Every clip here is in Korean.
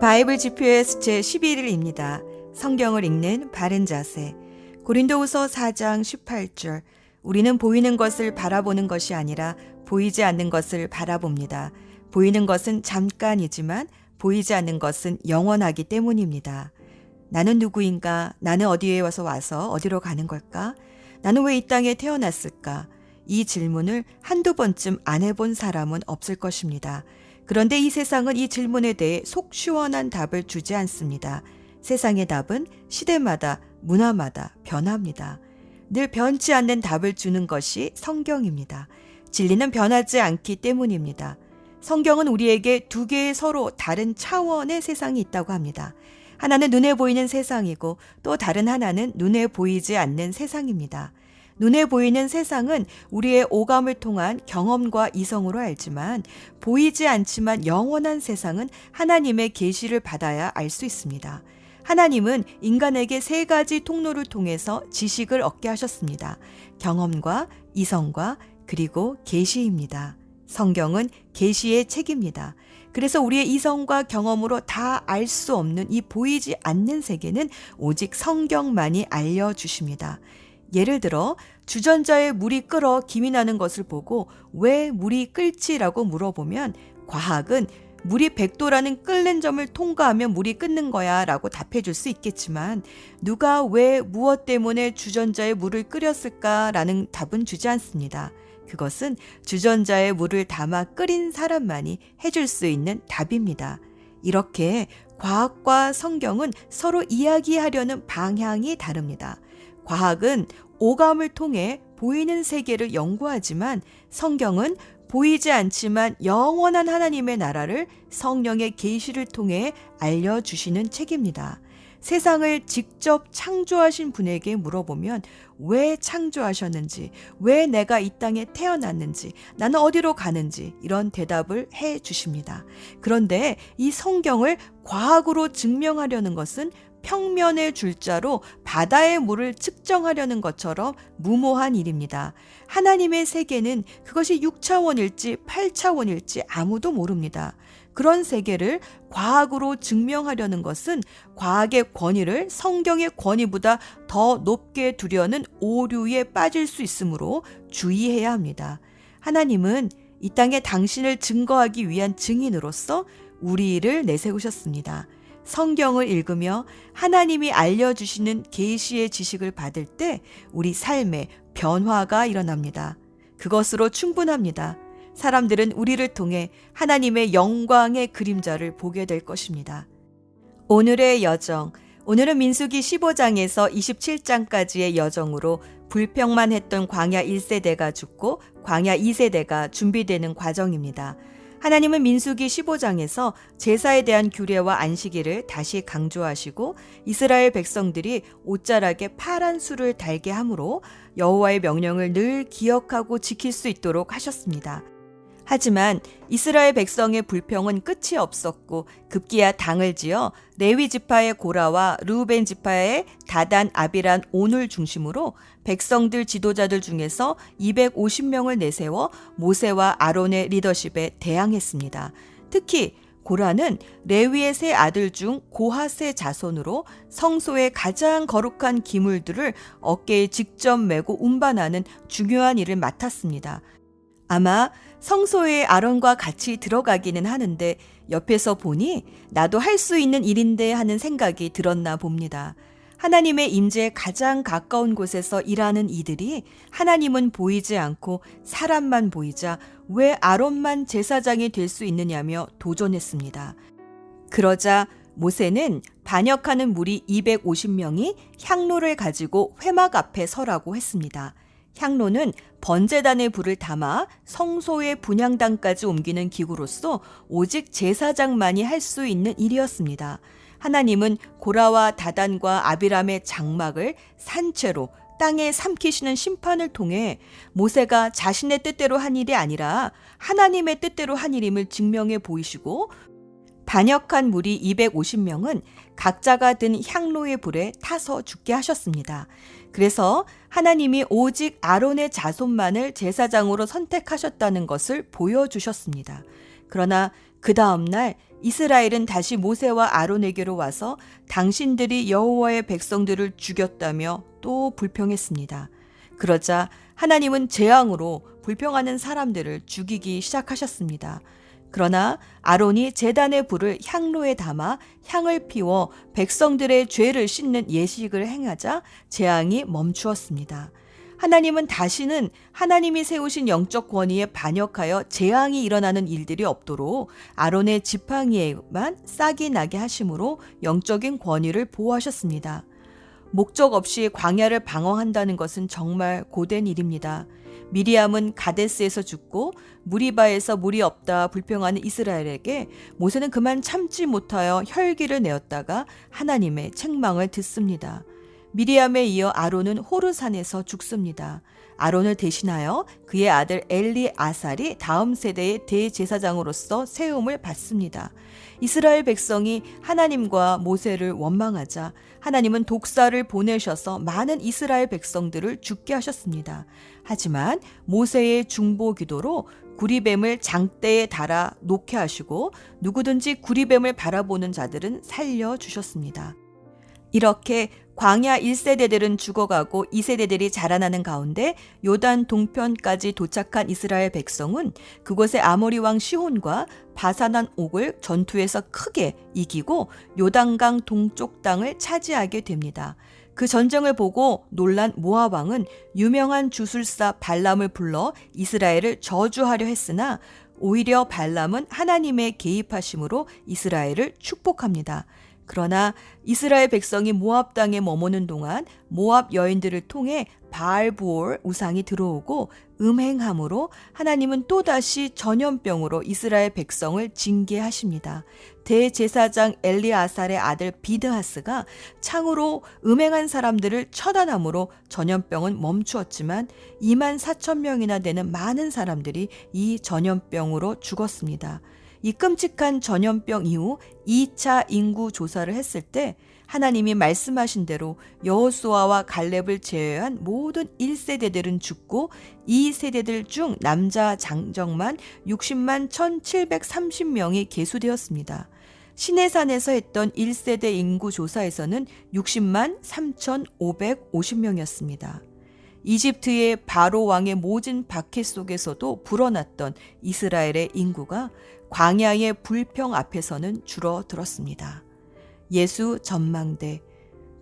바이블 GPS 제 11일입니다. 성경을 읽는 바른 자세. 고린도후서 4장 18절. 우리는 보이는 것을 바라보는 것이 아니라 보이지 않는 것을 바라봅니다. 보이는 것은 잠깐이지만 보이지 않는 것은 영원하기 때문입니다. 나는 누구인가? 나는 어디에 와서 와서 어디로 가는 걸까? 나는 왜 이 땅에 태어났을까? 이 질문을 한두 번쯤 안 해본 사람은 없을 것입니다. 그런데 이 세상은 이 질문에 대해 속 시원한 답을 주지 않습니다. 세상의 답은 시대마다, 문화마다 변합니다. 늘 변치 않는 답을 주는 것이 성경입니다. 진리는 변하지 않기 때문입니다. 성경은 우리에게 두 개의 서로 다른 차원의 세상이 있다고 합니다. 하나는 눈에 보이는 세상이고 또 다른 하나는 눈에 보이지 않는 세상입니다. 눈에 보이는 세상은 우리의 오감을 통한 경험과 이성으로 알지만 보이지 않지만 영원한 세상은 하나님의 계시를 받아야 알 수 있습니다. 하나님은 인간에게 세 가지 통로를 통해서 지식을 얻게 하셨습니다. 경험과 이성과 그리고 계시입니다. 성경은 계시의 책입니다. 그래서 우리의 이성과 경험으로 다 알 수 없는 이 보이지 않는 세계는 오직 성경만이 알려주십니다. 예를 들어 주전자에 물이 끓어 김이 나는 것을 보고 왜 물이 끓지라고 물어보면 과학은 물이 100도라는 끓는 점을 통과하면 물이 끓는 거야 라고 답해 줄 수 있겠지만 누가 왜 무엇 때문에 주전자에 물을 끓였을까 라는 답은 주지 않습니다. 그것은 주전자에 물을 담아 끓인 사람만이 해줄 수 있는 답입니다. 이렇게 과학과 성경은 서로 이야기하려는 방향이 다릅니다. 과학은 오감을 통해 보이는 세계를 연구하지만 성경은 보이지 않지만 영원한 하나님의 나라를 성령의 계시를 통해 알려 주시는 책입니다. 세상을 직접 창조하신 분에게 물어보면 왜 창조하셨는지, 왜 내가 이 땅에 태어났는지, 나는 어디로 가는지 이런 대답을 해 주십니다. 그런데 이 성경을 과학으로 증명하려는 것은 평면의 줄자로 바다의 물을 측정하려는 것처럼 무모한 일입니다. 하나님의 세계는 그것이 6차원일지 8차원일지 아무도 모릅니다. 그런 세계를 과학으로 증명하려는 것은 과학의 권위를 성경의 권위보다 더 높게 두려는 오류에 빠질 수 있으므로 주의해야 합니다. 하나님은 이 땅에 당신을 증거하기 위한 증인으로서 우리를 내세우셨습니다. 성경을 읽으며 하나님이 알려주시는 계시의 지식을 받을 때 우리 삶에 변화가 일어납니다. 그것으로 충분합니다. 사람들은 우리를 통해 하나님의 영광의 그림자를 보게 될 것입니다. 오늘의 여정. 오늘은 민수기 15장에서 27장까지의 여정으로 불평만 했던 광야 1세대가 죽고 광야 2세대가 준비되는 과정입니다. 하나님은 민수기 15장에서 제사에 대한 규례와 안식일을 다시 강조하시고 이스라엘 백성들이 옷자락에 파란 술을 달게 함으로 여호와의 명령을 늘 기억하고 지킬 수 있도록 하셨습니다. 하지만 이스라엘 백성의 불평은 끝이 없었고 급기야 당을 지어 레위 지파의 고라와 루벤 지파의 다단 아비란 온을 중심으로 백성들 지도자들 중에서 250명을 내세워 모세와 아론의 리더십에 대항했습니다. 특히 고라는 레위의 세 아들 중 고하세 자손으로 성소의 가장 거룩한 기물들을 어깨에 직접 메고 운반하는 중요한 일을 맡았습니다. 아마 성소에 아론과 같이 들어가기는 하는데 옆에서 보니 나도 할 수 있는 일인데 하는 생각이 들었나 봅니다. 하나님의 임재에 가장 가까운 곳에서 일하는 이들이 하나님은 보이지 않고 사람만 보이자 왜 아론만 제사장이 될 수 있느냐며 도전했습니다. 그러자 모세는 반역하는 무리 250명이 향로를 가지고 회막 앞에 서라고 했습니다. 향로는 번제단의 불을 담아 성소의 분향단까지 옮기는 기구로서 오직 제사장만이 할 수 있는 일이었습니다. 하나님은 고라와 다단과 아비람의 장막을 산채로 땅에 삼키시는 심판을 통해 모세가 자신의 뜻대로 한 일이 아니라 하나님의 뜻대로 한 일임을 증명해 보이시고 반역한 무리 250명은 각자가 든 향로의 불에 타서 죽게 하셨습니다. 그래서 하나님이 오직 아론의 자손만을 제사장으로 선택하셨다는 것을 보여주셨습니다. 그러나 그 다음 날 이스라엘은 다시 모세와 아론에게로 와서 당신들이 여호와의 백성들을 죽였다며 또 불평했습니다. 그러자 하나님은 재앙으로 불평하는 사람들을 죽이기 시작하셨습니다. 그러나 아론이 제단의 불을 향로에 담아 향을 피워 백성들의 죄를 씻는 예식을 행하자 재앙이 멈추었습니다. 하나님은 다시는 하나님이 세우신 영적 권위에 반역하여 재앙이 일어나는 일들이 없도록 아론의 지팡이에만 싹이 나게 하심으로 영적인 권위를 보호하셨습니다. 목적 없이 광야를 방어한다는 것은 정말 고된 일입니다. 미리암은 가데스에서 죽고 무리바에서 물이 없다 불평하는 이스라엘에게 모세는 그만 참지 못하여 혈기를 내었다가 하나님의 책망을 듣습니다. 미리암에 이어 아론은 호르산에서 죽습니다. 아론을 대신하여 그의 아들 엘리 아살이 다음 세대의 대제사장으로서 세움을 받습니다. 이스라엘 백성이 하나님과 모세를 원망하자 하나님은 독사를 보내셔서 많은 이스라엘 백성들을 죽게 하셨습니다. 하지만 모세의 중보 기도로 구리뱀을 장대에 달아 놓게 하시고 누구든지 구리뱀을 바라보는 자들은 살려 주셨습니다. 이렇게 광야 1세대들은 죽어가고 2세대들이 자라나는 가운데 요단 동편까지 도착한 이스라엘 백성은 그곳의 아모리 왕 시혼과 바사난 옥을 전투에서 크게 이기고 요단강 동쪽 땅을 차지하게 됩니다. 그 전쟁을 보고 놀란 모압 왕은 유명한 주술사 발람을 불러 이스라엘을 저주하려 했으나 오히려 발람은 하나님의 개입하심으로 이스라엘을 축복합니다. 그러나 이스라엘 백성이 모압 땅에 머무는 동안 모압 여인들을 통해 바알부올 우상이 들어오고 음행함으로 하나님은 또다시 전염병으로 이스라엘 백성을 징계하십니다. 대제사장 엘리아살의 아들 비드하스가 창으로 음행한 사람들을 처단함으로 전염병은 멈추었지만 2만 4천 명이나 되는 많은 사람들이 이 전염병으로 죽었습니다. 이 끔찍한 전염병 이후 2차 인구 조사를 했을 때 하나님이 말씀하신 대로 여호수아와 갈렙을 제외한 모든 1세대들은 죽고 2세대들 중 남자 장정만 60만 1730명이 계수되었습니다. 시내산에서 했던 1세대 인구 조사에서는 60만 3,550명이었습니다. 이집트의 바로 왕의 모진 박해 속에서도 불어났던 이스라엘의 인구가 광야의 불평 앞에서는 줄어들었습니다. 예수 전망대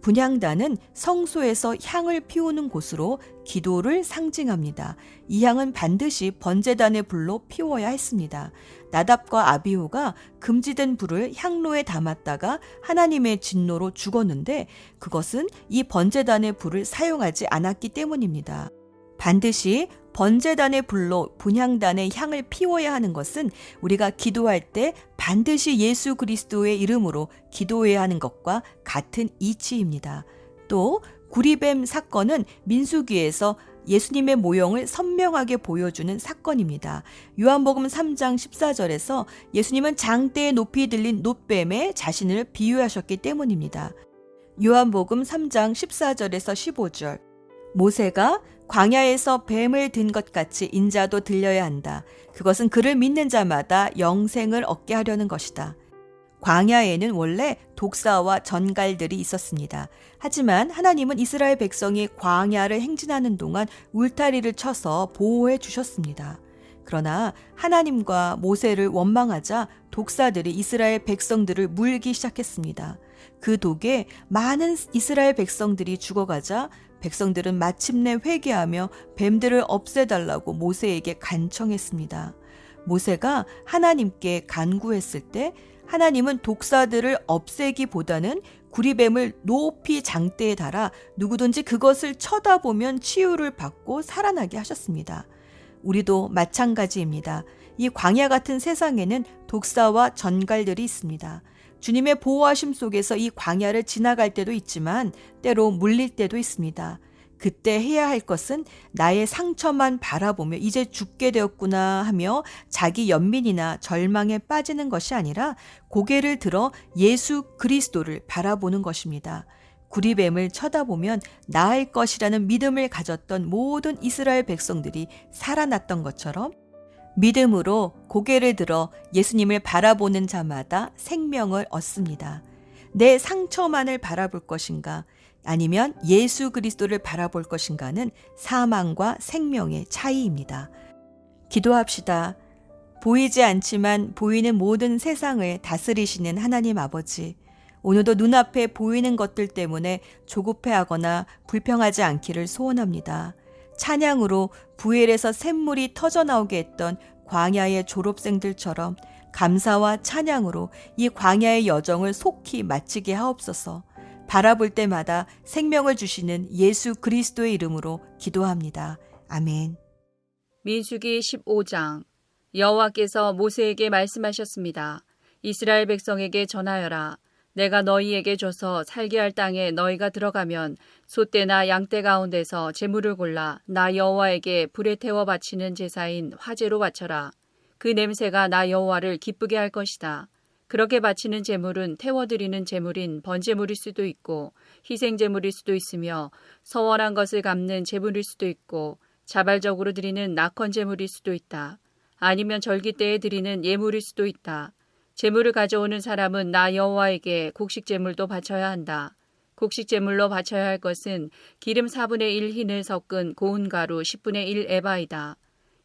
분향단은 성소에서 향을 피우는 곳으로 기도를 상징합니다. 이 향은 반드시 번제단의 불로 피워야 했습니다. 나답과 아비후가 금지된 불을 향로에 담았다가 하나님의 진노로 죽었는데 그것은 이 번제단의 불을 사용하지 않았기 때문입니다. 반드시 번제단의 불로 분향단의 향을 피워야 하는 것은 우리가 기도할 때 반드시 예수 그리스도의 이름으로 기도해야 하는 것과 같은 이치입니다. 또 구리뱀 사건은 민수기에서 예수님의 모형을 선명하게 보여주는 사건입니다. 요한복음 3장 14절에서 예수님은 장대에 높이 들린 놋뱀에 자신을 비유하셨기 때문입니다. 요한복음 3장 14절에서 15절 모세가 광야에서 뱀을 든 것 같이 인자도 들려야 한다. 그것은 그를 믿는 자마다 영생을 얻게 하려는 것이다. 광야에는 원래 독사와 전갈들이 있었습니다. 하지만 하나님은 이스라엘 백성이 광야를 행진하는 동안 울타리를 쳐서 보호해 주셨습니다. 그러나 하나님과 모세를 원망하자 독사들이 이스라엘 백성들을 물기 시작했습니다. 그 독에 많은 이스라엘 백성들이 죽어가자 백성들은 마침내 회개하며 뱀들을 없애달라고 모세에게 간청했습니다. 모세가 하나님께 간구했을 때 하나님은 독사들을 없애기보다는 구리뱀을 높이 장대에 달아 누구든지 그것을 쳐다보면 치유를 받고 살아나게 하셨습니다. 우리도 마찬가지입니다. 이 광야 같은 세상에는 독사와 전갈들이 있습니다. 주님의 보호하심 속에서 이 광야를 지나갈 때도 있지만 때로 물릴 때도 있습니다. 그때 해야 할 것은 나의 상처만 바라보며 이제 죽게 되었구나 하며 자기 연민이나 절망에 빠지는 것이 아니라 고개를 들어 예수 그리스도를 바라보는 것입니다. 구리뱀을 쳐다보면 나을 것이라는 믿음을 가졌던 모든 이스라엘 백성들이 살아났던 것처럼 믿음으로 고개를 들어 예수님을 바라보는 자마다 생명을 얻습니다. 내 상처만을 바라볼 것인가 아니면 예수 그리스도를 바라볼 것인가는 사망과 생명의 차이입니다. 기도합시다. 보이지 않지만 보이는 모든 세상을 다스리시는 하나님 아버지. 오늘도 눈앞에 보이는 것들 때문에 조급해하거나 불평하지 않기를 소원합니다. 찬양으로 부엘에서 샘물이 터져 나오게 했던 광야의 졸업생들처럼 감사와 찬양으로 이 광야의 여정을 속히 마치게 하옵소서. 바라볼 때마다 생명을 주시는 예수 그리스도의 이름으로 기도합니다. 아멘. 민수기 15장 여호와께서 모세에게 말씀하셨습니다. 이스라엘 백성에게 전하여라. 내가 너희에게 줘서 살게 할 땅에 너희가 들어가면 소떼나 양떼 가운데서 제물을 골라 나 여호와에게 불에 태워 바치는 제사인 화제로 바쳐라. 그 냄새가 나 여호와를 기쁘게 할 것이다. 그렇게 바치는 제물은 태워드리는 제물인 번제물일 수도 있고 희생 제물일 수도 있으며 서원한 것을 갚는 제물일 수도 있고 자발적으로 드리는 낙헌 제물일 수도 있다. 아니면 절기 때에 드리는 예물일 수도 있다. 제물을 가져오는 사람은 나 여호와에게 곡식 제물도 바쳐야 한다. 곡식 제물로 바쳐야 할 것은 기름 4분의 1 흰을 섞은 고운 가루 10분의 1 에바이다.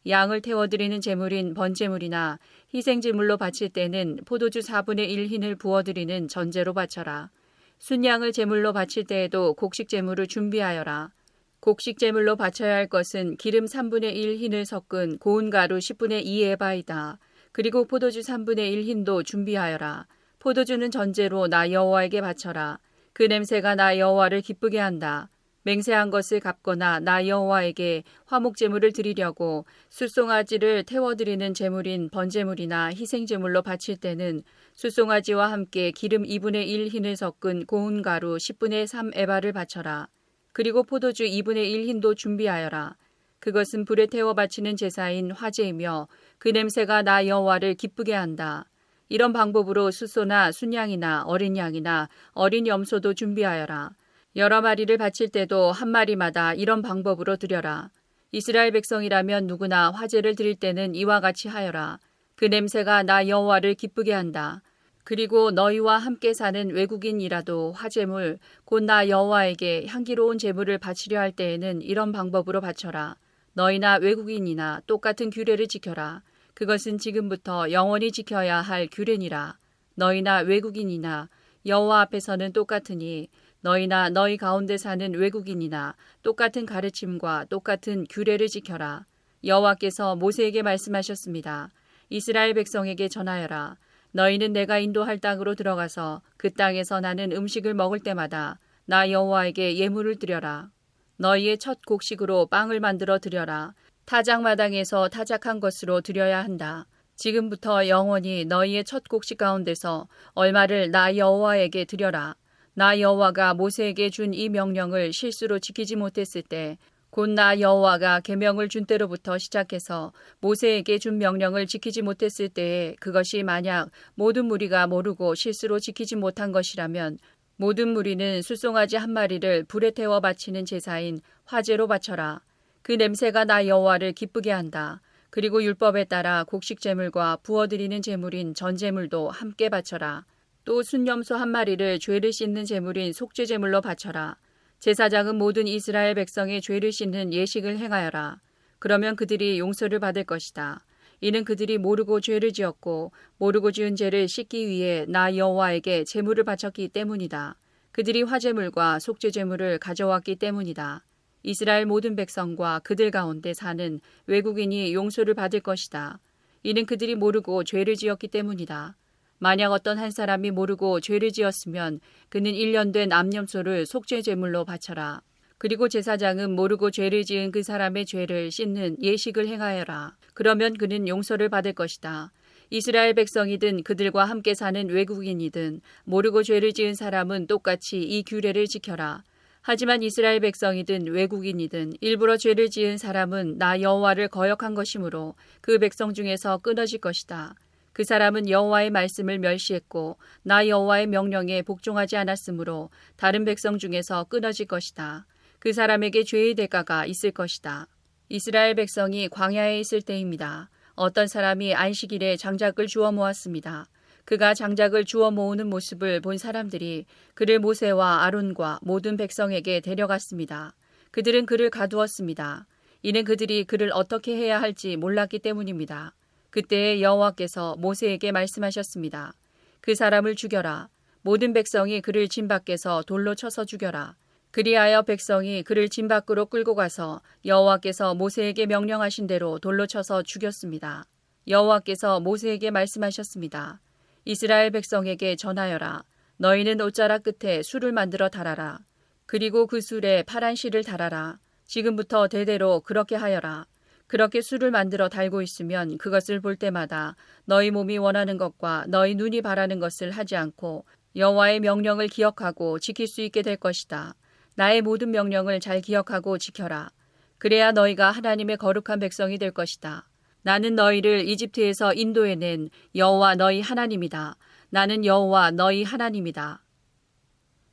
양을 태워드리는 제물인 번제물이나 희생제물로 바칠 때는 포도주 4분의 1 흰을 부어드리는 전제로 바쳐라. 순양을 제물로 바칠 때에도 곡식 제물을 준비하여라. 곡식 제물로 바쳐야 할 것은 기름 3분의 1 흰을 섞은 고운 가루 10분의 2 에바이다. 그리고 포도주 3분의 1 흰도 준비하여라. 포도주는 전제로 나 여호와에게 바쳐라. 그 냄새가 나 여호와를 기쁘게 한다. 맹세한 것을 갚거나 나 여호와에게 화목 제물을 드리려고 숫송아지를 태워 드리는 제물인 번제물이나 희생 제물로 바칠 때는 숫송아지와 함께 기름 2분의 1 흰을 섞은 고운 가루 10분의 3 에바를 바쳐라. 그리고 포도주 2분의 1 흰도 준비하여라. 그것은 불에 태워 바치는 제사인 화제이며 그 냄새가 나 여호와를 기쁘게 한다. 이런 방법으로 수소나 순양이나 어린 양이나 어린 염소도 준비하여라. 여러 마리를 바칠 때도 한 마리마다 이런 방법으로 드려라. 이스라엘 백성이라면 누구나 화제를 드릴 때는 이와 같이 하여라. 그 냄새가 나 여호와를 기쁘게 한다. 그리고 너희와 함께 사는 외국인이라도 화제물 곧 나 여호와에게 향기로운 제물을 바치려 할 때에는 이런 방법으로 바쳐라. 너희나 외국인이나 똑같은 규례를 지켜라. 그것은 지금부터 영원히 지켜야 할 규례니라. 너희나 외국인이나 여호와 앞에서는 똑같으니 너희나 너희 가운데 사는 외국인이나 똑같은 가르침과 똑같은 규례를 지켜라. 여호와께서 모세에게 말씀하셨습니다. 이스라엘 백성에게 전하여라. 너희는 내가 인도할 땅으로 들어가서 그 땅에서 나는 음식을 먹을 때마다 나 여호와에게 예물을 드려라. 너희의 첫 곡식으로 빵을 만들어 드려라. 타작마당에서 타작한 것으로 드려야 한다. 지금부터 영원히 너희의 첫 곡식 가운데서 얼마를 나 여호와에게 드려라. 나 여호와가 모세에게 준 이 명령을 실수로 지키지 못했을 때 곧 나 여호와가 계명을 준 때로부터 시작해서 모세에게 준 명령을 지키지 못했을 때에 그것이 만약 모든 무리가 모르고 실수로 지키지 못한 것이라면 모든 무리는 수송아지 한 마리를 불에 태워 바치는 제사인 화제로 바쳐라. 그 냄새가 나 여호와를 기쁘게 한다. 그리고 율법에 따라 곡식 제물과 부어드리는 제물인 전 제물도 함께 바쳐라. 또 순염소 한 마리를 죄를 씻는 제물인 속죄 제물로 바쳐라. 제사장은 모든 이스라엘 백성의 죄를 씻는 예식을 행하여라. 그러면 그들이 용서를 받을 것이다. 이는 그들이 모르고 죄를 지었고 모르고 지은 죄를 씻기 위해 나 여호와에게 제물을 바쳤기 때문이다. 그들이 화제물과 속죄 제물을 가져왔기 때문이다. 이스라엘 모든 백성과 그들 가운데 사는 외국인이 용서를 받을 것이다. 이는 그들이 모르고 죄를 지었기 때문이다. 만약 어떤 한 사람이 모르고 죄를 지었으면 그는 1년 된 암염소를 속죄 제물로 바쳐라. 그리고 제사장은 모르고 죄를 지은 그 사람의 죄를 씻는 예식을 행하여라. 그러면 그는 용서를 받을 것이다. 이스라엘 백성이든 그들과 함께 사는 외국인이든 모르고 죄를 지은 사람은 똑같이 이 규례를 지켜라. 하지만 이스라엘 백성이든 외국인이든 일부러 죄를 지은 사람은 나 여호와를 거역한 것이므로 그 백성 중에서 끊어질 것이다. 그 사람은 여호와의 말씀을 멸시했고 나 여호와의 명령에 복종하지 않았으므로 다른 백성 중에서 끊어질 것이다. 그 사람에게 죄의 대가가 있을 것이다. 이스라엘 백성이 광야에 있을 때입니다. 어떤 사람이 안식일에 장작을 주워 모았습니다. 그가 장작을 주워 모으는 모습을 본 사람들이 그를 모세와 아론과 모든 백성에게 데려갔습니다. 그들은 그를 가두었습니다. 이는 그들이 그를 어떻게 해야 할지 몰랐기 때문입니다. 그때 여호와께서 모세에게 말씀하셨습니다. 그 사람을 죽여라. 모든 백성이 그를 진 밖에서 돌로 쳐서 죽여라. 그리하여 백성이 그를 진 밖으로 끌고 가서 여호와께서 모세에게 명령하신 대로 돌로 쳐서 죽였습니다. 여호와께서 모세에게 말씀하셨습니다. 이스라엘 백성에게 전하여라. 너희는 옷자락 끝에 술을 만들어 달아라. 그리고 그 술에 파란 실을 달아라. 지금부터 대대로 그렇게 하여라. 그렇게 술을 만들어 달고 있으면 그것을 볼 때마다 너희 몸이 원하는 것과 너희 눈이 바라는 것을 하지 않고 여호와의 명령을 기억하고 지킬 수 있게 될 것이다. 나의 모든 명령을 잘 기억하고 지켜라. 그래야 너희가 하나님의 거룩한 백성이 될 것이다. 나는 너희를 이집트에서 인도해낸 여호와 너희 하나님이다. 나는 여호와 너희 하나님이다.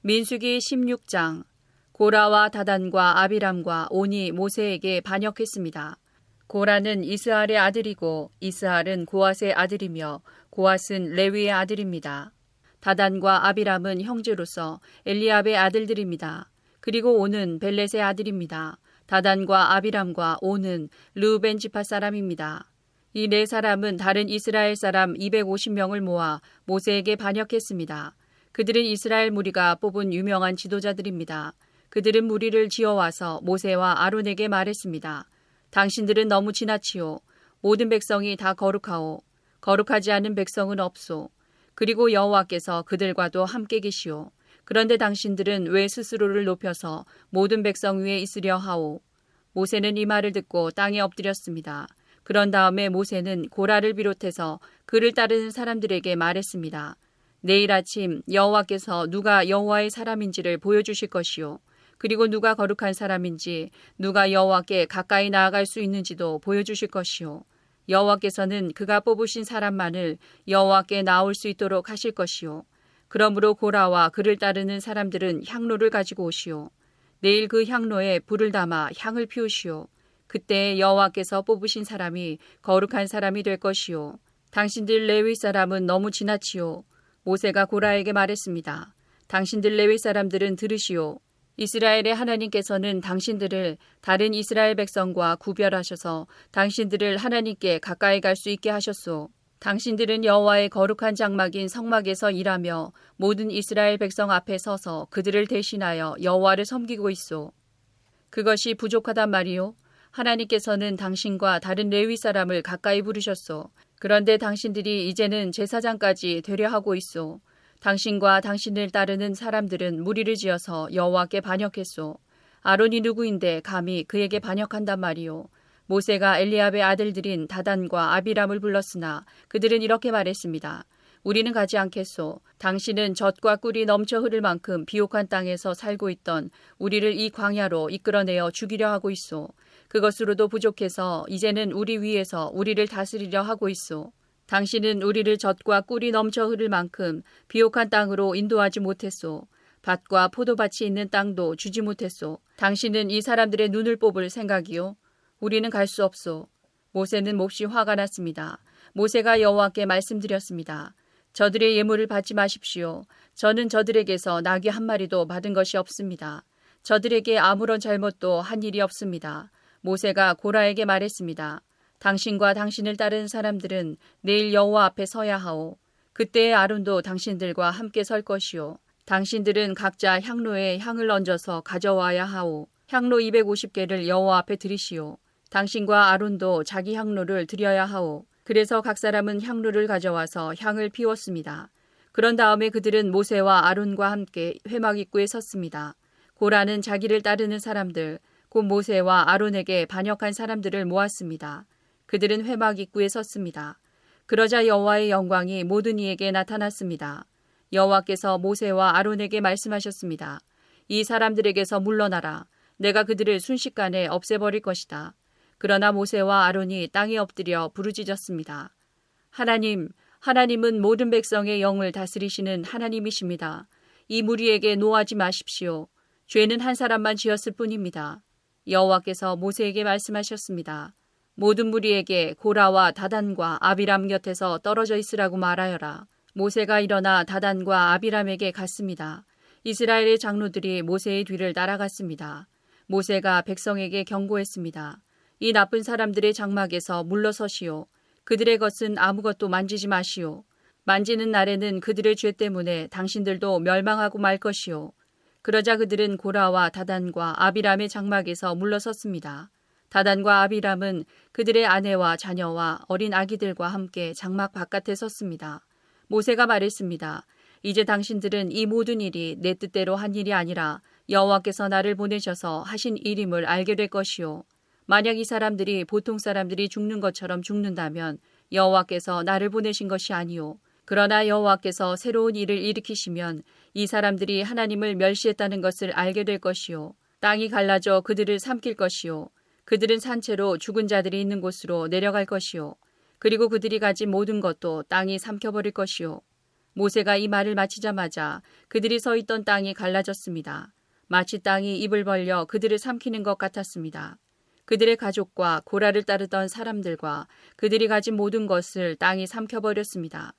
민수기 16장 고라와 다단과 아비람과 온이 모세에게 반역했습니다. 고라는 이스할의 아들이고 이스할은 고앗의 아들이며 고앗은 레위의 아들입니다. 다단과 아비람은 형제로서 엘리압의 아들들입니다. 그리고 온은 벨렛의 아들입니다. 다단과 아비람과 온은 르우벤 지파 사람입니다. 이 네 사람은 다른 이스라엘 사람 250명을 모아 모세에게 반역했습니다. 그들은 이스라엘 무리가 뽑은 유명한 지도자들입니다. 그들은 무리를 지어와서 모세와 아론에게 말했습니다. 당신들은 너무 지나치오. 모든 백성이 다 거룩하오. 거룩하지 않은 백성은 없소. 그리고 여호와께서 그들과도 함께 계시오. 그런데 당신들은 왜 스스로를 높여서 모든 백성 위에 있으려 하오? 모세는 이 말을 듣고 땅에 엎드렸습니다. 그런 다음에 모세는 고라를 비롯해서 그를 따르는 사람들에게 말했습니다. 내일 아침 여호와께서 누가 여호와의 사람인지를 보여주실 것이요. 그리고 누가 거룩한 사람인지 누가 여호와께 가까이 나아갈 수 있는지도 보여주실 것이요. 여호와께서는 그가 뽑으신 사람만을 여호와께 나올 수 있도록 하실 것이요. 그러므로 고라와 그를 따르는 사람들은 향로를 가지고 오시오. 내일 그 향로에 불을 담아 향을 피우시오. 그때 여호와께서 뽑으신 사람이 거룩한 사람이 될 것이요. 당신들 레위 사람은 너무 지나치오. 모세가 고라에게 말했습니다. 당신들 레위 사람들은 들으시오. 이스라엘의 하나님께서는 당신들을 다른 이스라엘 백성과 구별하셔서 당신들을 하나님께 가까이 갈 수 있게 하셨소. 당신들은 여호와의 거룩한 장막인 성막에서 일하며 모든 이스라엘 백성 앞에 서서 그들을 대신하여 여호와를 섬기고 있소. 그것이 부족하단 말이요. 하나님께서는 당신과 다른 레위 사람을 가까이 부르셨소. 그런데 당신들이 이제는 제사장까지 되려 하고 있소. 당신과 당신을 따르는 사람들은 무리를 지어서 여호와께 반역했소. 아론이 누구인데 감히 그에게 반역한단 말이오. 모세가 엘리압의 아들들인 다단과 아비람을 불렀으나 그들은 이렇게 말했습니다. 우리는 가지 않겠소. 당신은 젖과 꿀이 넘쳐 흐를 만큼 비옥한 땅에서 살고 있던 우리를 이 광야로 이끌어내어 죽이려 하고 있소. 그것으로도 부족해서 이제는 우리 위에서 우리를 다스리려 하고 있소. 당신은 우리를 젖과 꿀이 넘쳐 흐를 만큼 비옥한 땅으로 인도하지 못했소. 밭과 포도밭이 있는 땅도 주지 못했소. 당신은 이 사람들의 눈을 뽑을 생각이요. 우리는 갈 수 없소. 모세는 몹시 화가 났습니다. 모세가 여호와께 말씀드렸습니다. 저들의 예물을 받지 마십시오. 저는 저들에게서 나귀 한 마리도 받은 것이 없습니다. 저들에게 아무런 잘못도 한 일이 없습니다. 모세가 고라에게 말했습니다. 당신과 당신을 따르는 사람들은 내일 여호와 앞에 서야 하오. 그때의 아론도 당신들과 함께 설 것이오. 당신들은 각자 향로에 향을 얹어서 가져와야 하오. 향로 250개를 여호와 앞에 들이시오. 당신과 아론도 자기 향로를 드려야 하오. 그래서 각 사람은 향로를 가져와서 향을 피웠습니다. 그런 다음에 그들은 모세와 아론과 함께 회막 입구에 섰습니다. 고라는 자기를 따르는 사람들, 곧 모세와 아론에게 반역한 사람들을 모았습니다. 그들은 회막 입구에 섰습니다. 그러자 여호와의 영광이 모든 이에게 나타났습니다. 여호와께서 모세와 아론에게 말씀하셨습니다. 이 사람들에게서 물러나라. 내가 그들을 순식간에 없애버릴 것이다. 그러나 모세와 아론이 땅에 엎드려 부르짖었습니다. 하나님, 하나님은 모든 백성의 영을 다스리시는 하나님이십니다. 이 무리에게 노하지 마십시오. 죄는 한 사람만 지었을 뿐입니다. 여호와께서 모세에게 말씀하셨습니다. 모든 무리에게 고라와 다단과 아비람 곁에서 떨어져 있으라고 말하여라. 모세가 일어나 다단과 아비람에게 갔습니다. 이스라엘의 장로들이 모세의 뒤를 따라갔습니다. 모세가 백성에게 경고했습니다. 이 나쁜 사람들의 장막에서 물러서시오. 그들의 것은 아무것도 만지지 마시오. 만지는 날에는 그들의 죄 때문에 당신들도 멸망하고 말 것이오. 그러자 그들은 고라와 다단과 아비람의 장막에서 물러섰습니다. 다단과 아비람은 그들의 아내와 자녀와 어린 아기들과 함께 장막 바깥에 섰습니다. 모세가 말했습니다. 이제 당신들은 이 모든 일이 내 뜻대로 한 일이 아니라 여호와께서 나를 보내셔서 하신 일임을 알게 될 것이요. 만약 이 사람들이 보통 사람들이 죽는 것처럼 죽는다면 여호와께서 나를 보내신 것이 아니요. 그러나 여호와께서 새로운 일을 일으키시면 이 사람들이 하나님을 멸시했다는 것을 알게 될 것이요. 땅이 갈라져 그들을 삼킬 것이요. 그들은 산채로 죽은 자들이 있는 곳으로 내려갈 것이요. 그리고 그들이 가진 모든 것도 땅이 삼켜버릴 것이요. 모세가 이 말을 마치자마자 그들이 서 있던 땅이 갈라졌습니다. 마치 땅이 입을 벌려 그들을 삼키는 것 같았습니다. 그들의 가족과 고라를 따르던 사람들과 그들이 가진 모든 것을 땅이 삼켜버렸습니다.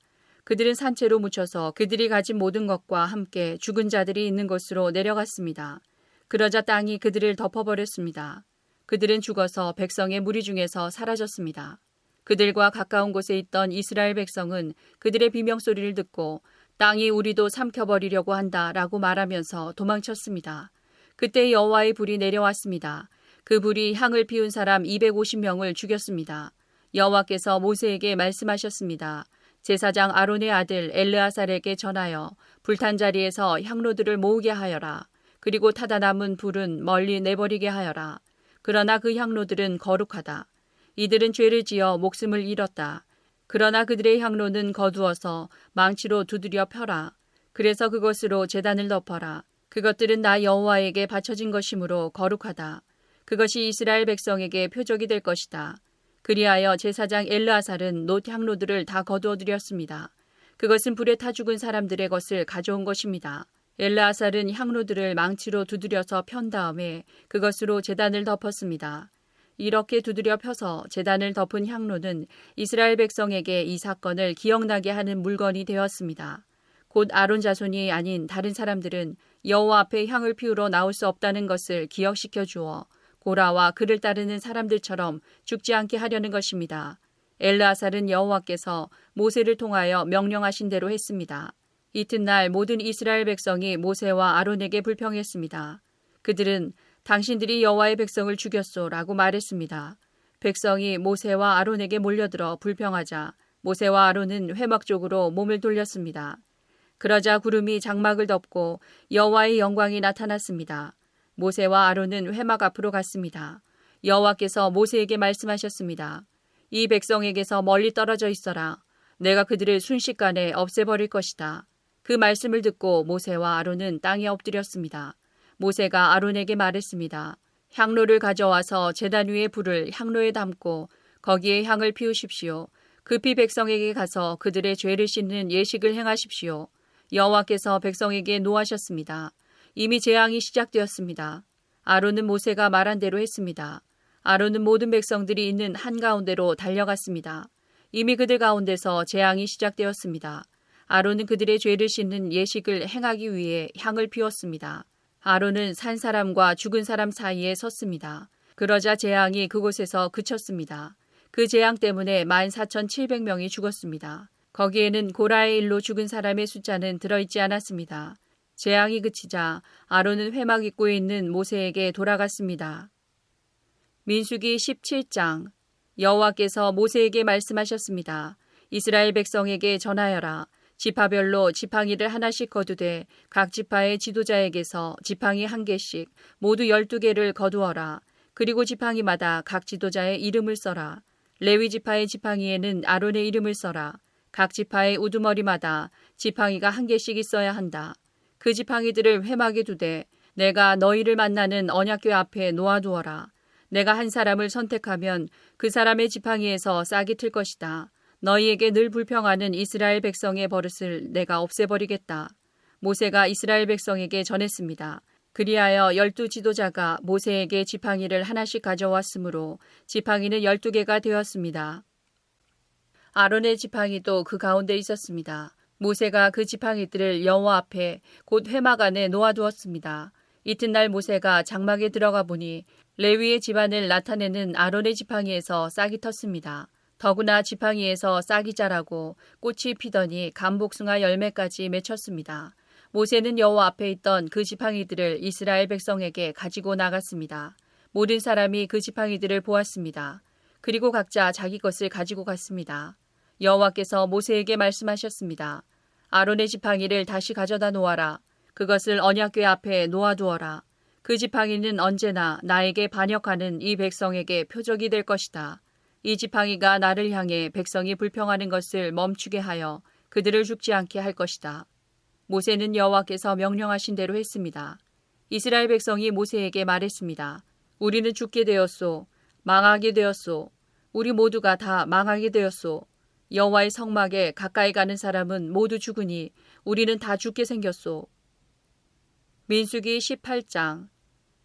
그들은 산채로 묻혀서 그들이 가진 모든 것과 함께 죽은 자들이 있는 곳으로 내려갔습니다. 그러자 땅이 그들을 덮어버렸습니다. 그들은 죽어서 백성의 무리 중에서 사라졌습니다. 그들과 가까운 곳에 있던 이스라엘 백성은 그들의 비명소리를 듣고 땅이 우리도 삼켜버리려고 한다 라고 말하면서 도망쳤습니다. 그때 여호와의 불이 내려왔습니다. 그 불이 향을 피운 사람 250명을 죽였습니다. 여호와께서 모세에게 말씀하셨습니다. 제사장 아론의 아들 엘르아살에게 전하여 불탄 자리에서 향로들을 모으게 하여라. 그리고 타다 남은 불은 멀리 내버리게 하여라. 그러나 그 향로들은 거룩하다. 이들은 죄를 지어 목숨을 잃었다. 그러나 그들의 향로는 거두어서 망치로 두드려 펴라. 그래서 그것으로 재단을 덮어라. 그것들은 나 여호와에게 바쳐진 것이므로 거룩하다. 그것이 이스라엘 백성에게 표적이 될 것이다. 그리하여 제사장 엘르아살은 놋 향로들을 다 거두어 드렸습니다. 그것은 불에 타 죽은 사람들의 것을 가져온 것입니다. 엘르아살은 향로들을 망치로 두드려서 편 다음에 그것으로 재단을 덮었습니다. 이렇게 두드려 펴서 재단을 덮은 향로는 이스라엘 백성에게 이 사건을 기억나게 하는 물건이 되었습니다. 곧 아론 자손이 아닌 다른 사람들은 여호와 앞에 향을 피우러 나올 수 없다는 것을 기억시켜 주어 고라와 그를 따르는 사람들처럼 죽지 않게 하려는 것입니다. 엘르아살은 여호와께서 모세를 통하여 명령하신 대로 했습니다. 이튿날 모든 이스라엘 백성이 모세와 아론에게 불평했습니다. 그들은 당신들이 여호와의 백성을 죽였소라고 말했습니다. 백성이 모세와 아론에게 몰려들어 불평하자 모세와 아론은 회막 쪽으로 몸을 돌렸습니다. 그러자 구름이 장막을 덮고 여호와의 영광이 나타났습니다. 모세와 아론은 회막 앞으로 갔습니다. 여호와께서 모세에게 말씀하셨습니다. 이 백성에게서 멀리 떨어져 있어라. 내가 그들을 순식간에 없애버릴 것이다. 그 말씀을 듣고 모세와 아론은 땅에 엎드렸습니다. 모세가 아론에게 말했습니다. 향로를 가져와서 제단 위에 불을 향로에 담고 거기에 향을 피우십시오. 급히 백성에게 가서 그들의 죄를 씻는 예식을 행하십시오. 여호와께서 백성에게 노하셨습니다. 이미 재앙이 시작되었습니다. 아론은 모세가 말한 대로 했습니다. 아론은 모든 백성들이 있는 한가운데로 달려갔습니다. 이미 그들 가운데서 재앙이 시작되었습니다. 아론은 그들의 죄를 씻는 예식을 행하기 위해 향을 피웠습니다. 아론은 산 사람과 죽은 사람 사이에 섰습니다. 그러자 재앙이 그곳에서 그쳤습니다. 그 재앙 때문에 14,700명이 죽었습니다. 거기에는 고라의 일로 죽은 사람의 숫자는 들어있지 않았습니다. 재앙이 그치자 아론은 회막 입구에 있는 모세에게 돌아갔습니다. 민수기 17장 여호와께서 모세에게 말씀하셨습니다. 이스라엘 백성에게 전하여라. 지파별로 지팡이를 하나씩 거두되 각 지파의 지도자에게서 지팡이 한 개씩 모두 열두 개를 거두어라. 그리고 지팡이마다 각 지도자의 이름을 써라. 레위 지파의 지팡이에는 아론의 이름을 써라. 각 지파의 우두머리마다 지팡이가 한 개씩 있어야 한다. 그 지팡이들을 회막에 두되 내가 너희를 만나는 언약궤 앞에 놓아두어라. 내가 한 사람을 선택하면 그 사람의 지팡이에서 싹이 틀 것이다. 너희에게 늘 불평하는 이스라엘 백성의 버릇을 내가 없애버리겠다. 모세가 이스라엘 백성에게 전했습니다. 그리하여 열두 지도자가 모세에게 지팡이를 하나씩 가져왔으므로 지팡이는 열두 개가 되었습니다. 아론의 지팡이도 그 가운데 있었습니다. 모세가 그 지팡이들을 여호와 앞에 곧 회막 안에 놓아두었습니다. 이튿날 모세가 장막에 들어가 보니 레위의 집안을 나타내는 아론의 지팡이에서 싹이 텄습니다. 더구나 지팡이에서 싹이 자라고 꽃이 피더니 감복숭아 열매까지 맺혔습니다. 모세는 여호와 앞에 있던 그 지팡이들을 이스라엘 백성에게 가지고 나갔습니다. 모든 사람이 그 지팡이들을 보았습니다. 그리고 각자 자기 것을 가지고 갔습니다. 여호와께서 모세에게 말씀하셨습니다. 아론의 지팡이를 다시 가져다 놓아라. 그것을 언약궤 앞에 놓아두어라. 그 지팡이는 언제나 나에게 반역하는 이 백성에게 표적이 될 것이다. 이 지팡이가 나를 향해 백성이 불평하는 것을 멈추게 하여 그들을 죽지 않게 할 것이다. 모세는 여호와께서 명령하신 대로 했습니다. 이스라엘 백성이 모세에게 말했습니다. 우리는 죽게 되었소. 망하게 되었소. 우리 모두가 다 망하게 되었소. 여호와의 성막에 가까이 가는 사람은 모두 죽으니 우리는 다 죽게 생겼소. 민수기 18장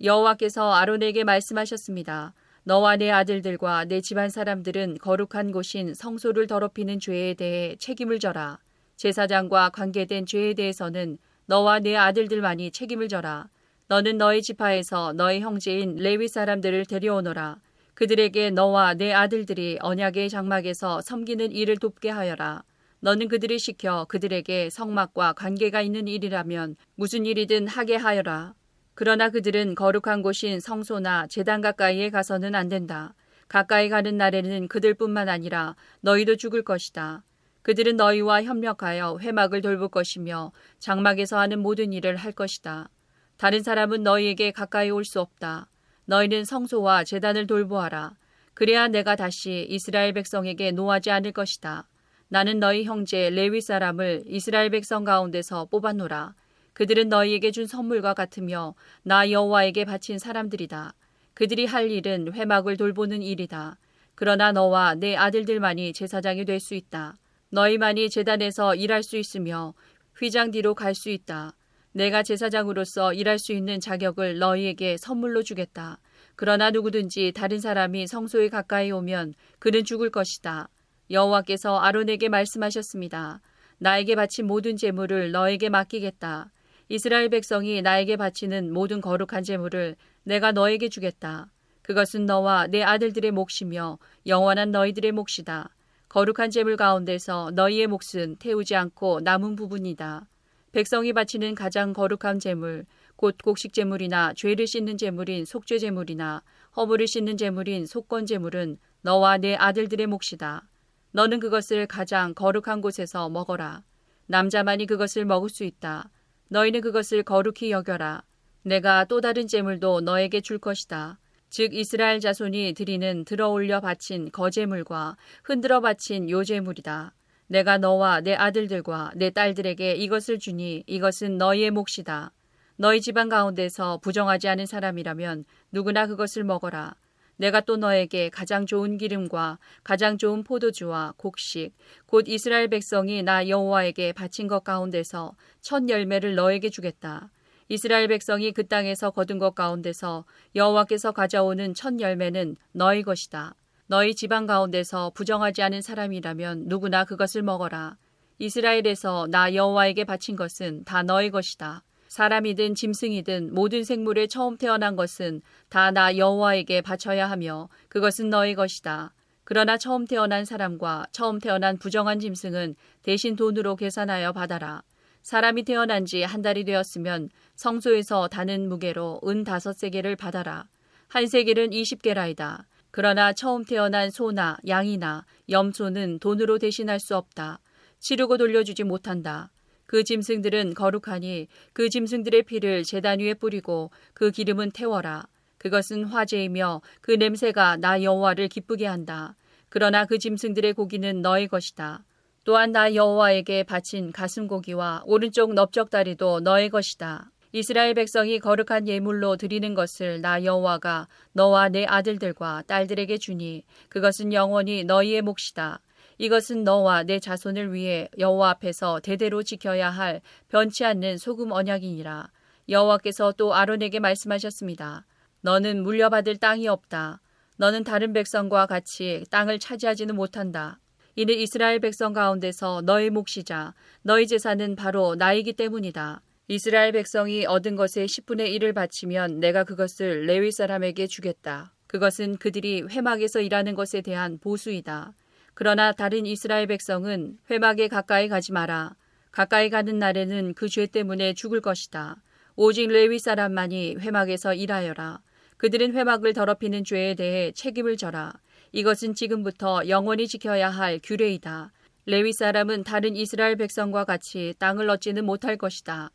여호와께서 아론에게 말씀하셨습니다. 너와 내 아들들과 내 집안 사람들은 거룩한 곳인 성소를 더럽히는 죄에 대해 책임을 져라. 제사장과 관계된 죄에 대해서는 너와 내 아들들만이 책임을 져라. 너는 너의 지파에서 너의 형제인 레위 사람들을 데려오너라. 그들에게 너와 내 아들들이 언약의 장막에서 섬기는 일을 돕게 하여라. 너는 그들을 시켜 그들에게 성막과 관계가 있는 일이라면 무슨 일이든 하게 하여라. 그러나 그들은 거룩한 곳인 성소나 제단 가까이에 가서는 안 된다. 가까이 가는 날에는 그들뿐만 아니라 너희도 죽을 것이다. 그들은 너희와 협력하여 회막을 돌볼 것이며 장막에서 하는 모든 일을 할 것이다. 다른 사람은 너희에게 가까이 올 수 없다. 너희는 성소와 제단을 돌보아라. 그래야 내가 다시 이스라엘 백성에게 노하지 않을 것이다. 나는 너희 형제 레위 사람을 이스라엘 백성 가운데서 뽑아노라. 그들은 너희에게 준 선물과 같으며 나 여호와에게 바친 사람들이다. 그들이 할 일은 회막을 돌보는 일이다. 그러나 너와 내 아들들만이 제사장이 될 수 있다. 너희만이 재단에서 일할 수 있으며 휘장 뒤로 갈 수 있다. 내가 제사장으로서 일할 수 있는 자격을 너희에게 선물로 주겠다. 그러나 누구든지 다른 사람이 성소에 가까이 오면 그는 죽을 것이다. 여호와께서 아론에게 말씀하셨습니다. 나에게 바친 모든 재물을 너에게 맡기겠다. 이스라엘 백성이 나에게 바치는 모든 거룩한 재물을 내가 너에게 주겠다. 그것은 너와 내 아들들의 몫이며 영원한 너희들의 몫이다. 거룩한 재물 가운데서 너희의 몫은 태우지 않고 남은 부분이다. 백성이 바치는 가장 거룩한 재물, 곧 곡식 재물이나 죄를 씻는 재물인 속죄 재물이나 허물을 씻는 재물인 속건 재물은 너와 내 아들들의 몫이다. 너는 그것을 가장 거룩한 곳에서 먹어라. 남자만이 그것을 먹을 수 있다. 너희는 그것을 거룩히 여겨라. 내가 또 다른 재물도 너에게 줄 것이다. 즉 이스라엘 자손이 드리는 들어 올려 바친 거제물과 흔들어 바친 요제물이다. 내가 너와 내 아들들과 내 딸들에게 이것을 주니 이것은 너희의 몫이다. 너희 집안 가운데서 부정하지 않은 사람이라면 누구나 그것을 먹어라. 내가 또 너에게 가장 좋은 기름과 가장 좋은 포도주와 곡식 곧 이스라엘 백성이 나 여호와에게 바친 것 가운데서 첫 열매를 너에게 주겠다. 이스라엘 백성이 그 땅에서 거둔 것 가운데서 여호와께서 가져오는 첫 열매는 너희 것이다. 너희 집안 가운데서 부정하지 않은 사람이라면 누구나 그것을 먹어라. 이스라엘에서 나 여호와에게 바친 것은 다 너희 것이다. 사람이든 짐승이든 모든 생물에 처음 태어난 것은 다 나 여호와에게 바쳐야 하며 그것은 너희 것이다. 그러나 처음 태어난 사람과 처음 태어난 부정한 짐승은 대신 돈으로 계산하여 받아라. 사람이 태어난 지 한 달이 되었으면 성소에서 다는 무게로 은 다섯 세계를 받아라. 한 세계는 이십 개라이다. 그러나 처음 태어난 소나 양이나 염소는 돈으로 대신할 수 없다. 치르고 돌려주지 못한다. 그 짐승들은 거룩하니 그 짐승들의 피를 제단 위에 뿌리고 그 기름은 태워라. 그것은 화제이며 그 냄새가 나 여호와를 기쁘게 한다. 그러나 그 짐승들의 고기는 너의 것이다. 또한 나 여호와에게 바친 가슴고기와 오른쪽 넓적다리도 너의 것이다. 이스라엘 백성이 거룩한 예물로 드리는 것을 나 여호와가 너와 내 아들들과 딸들에게 주니 그것은 영원히 너희의 몫이다. 이것은 너와 내 자손을 위해 여호와 앞에서 대대로 지켜야 할 변치 않는 소금 언약이니라. 여호와께서 또 아론에게 말씀하셨습니다. 너는 물려받을 땅이 없다. 너는 다른 백성과 같이 땅을 차지하지는 못한다. 이는 이스라엘 백성 가운데서 너의 몫이자 너의 재산은 바로 나이기 때문이다. 이스라엘 백성이 얻은 것의 10분의 1을 바치면 내가 그것을 레위 사람에게 주겠다. 그것은 그들이 회막에서 일하는 것에 대한 보수이다. 그러나 다른 이스라엘 백성은 회막에 가까이 가지 마라. 가까이 가는 날에는 그 죄 때문에 죽을 것이다. 오직 레위 사람만이 회막에서 일하여라. 그들은 회막을 더럽히는 죄에 대해 책임을 져라. 이것은 지금부터 영원히 지켜야 할 규례이다. 레위 사람은 다른 이스라엘 백성과 같이 땅을 얻지는 못할 것이다.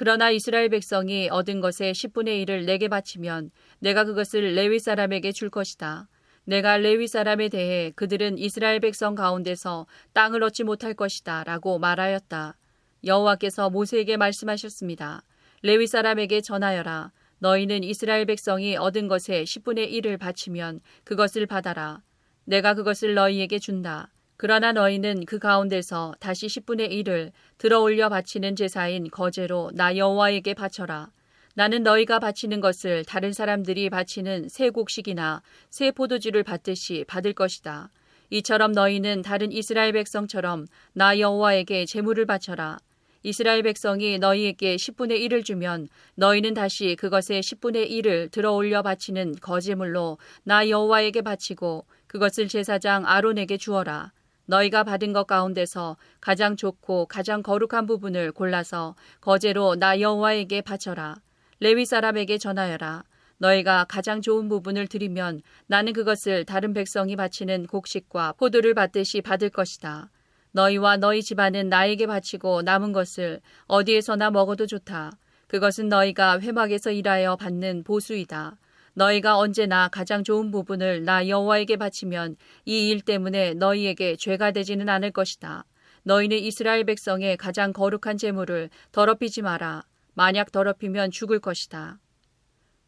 그러나 이스라엘 백성이 얻은 것의 10분의 1을 내게 바치면 내가 그것을 레위 사람에게 줄 것이다. 내가 레위 사람에 대해 그들은 이스라엘 백성 가운데서 땅을 얻지 못할 것이다 라고 말하였다. 여호와께서 모세에게 말씀하셨습니다. 레위 사람에게 전하여라. 너희는 이스라엘 백성이 얻은 것의 10분의 1을 바치면 그것을 받아라. 내가 그것을 너희에게 준다. 그러나 너희는 그 가운데서 다시 10분의 1을 들어 올려 바치는 제사인 거제로 나 여호와에게 바쳐라. 나는 너희가 바치는 것을 다른 사람들이 바치는 새 곡식이나 새 포도주를 받듯이 받을 것이다. 이처럼 너희는 다른 이스라엘 백성처럼 나 여호와에게 제물을 바쳐라. 이스라엘 백성이 너희에게 10분의 1을 주면 너희는 다시 그것의 10분의 1을 들어 올려 바치는 거제물로 나 여호와에게 바치고 그것을 제사장 아론에게 주어라. 너희가 받은 것 가운데서 가장 좋고 가장 거룩한 부분을 골라서 거제로 나 여호와에게 바쳐라. 레위 사람에게 전하여라. 너희가 가장 좋은 부분을 드리면 나는 그것을 다른 백성이 바치는 곡식과 포도를 받듯이 받을 것이다. 너희와 너희 집안은 나에게 바치고 남은 것을 어디에서나 먹어도 좋다. 그것은 너희가 회막에서 일하여 받는 보수이다. 너희가 언제나 가장 좋은 부분을 나 여호와에게 바치면 이 일 때문에 너희에게 죄가 되지는 않을 것이다. 너희는 이스라엘 백성의 가장 거룩한 제물을 더럽히지 마라. 만약 더럽히면 죽을 것이다.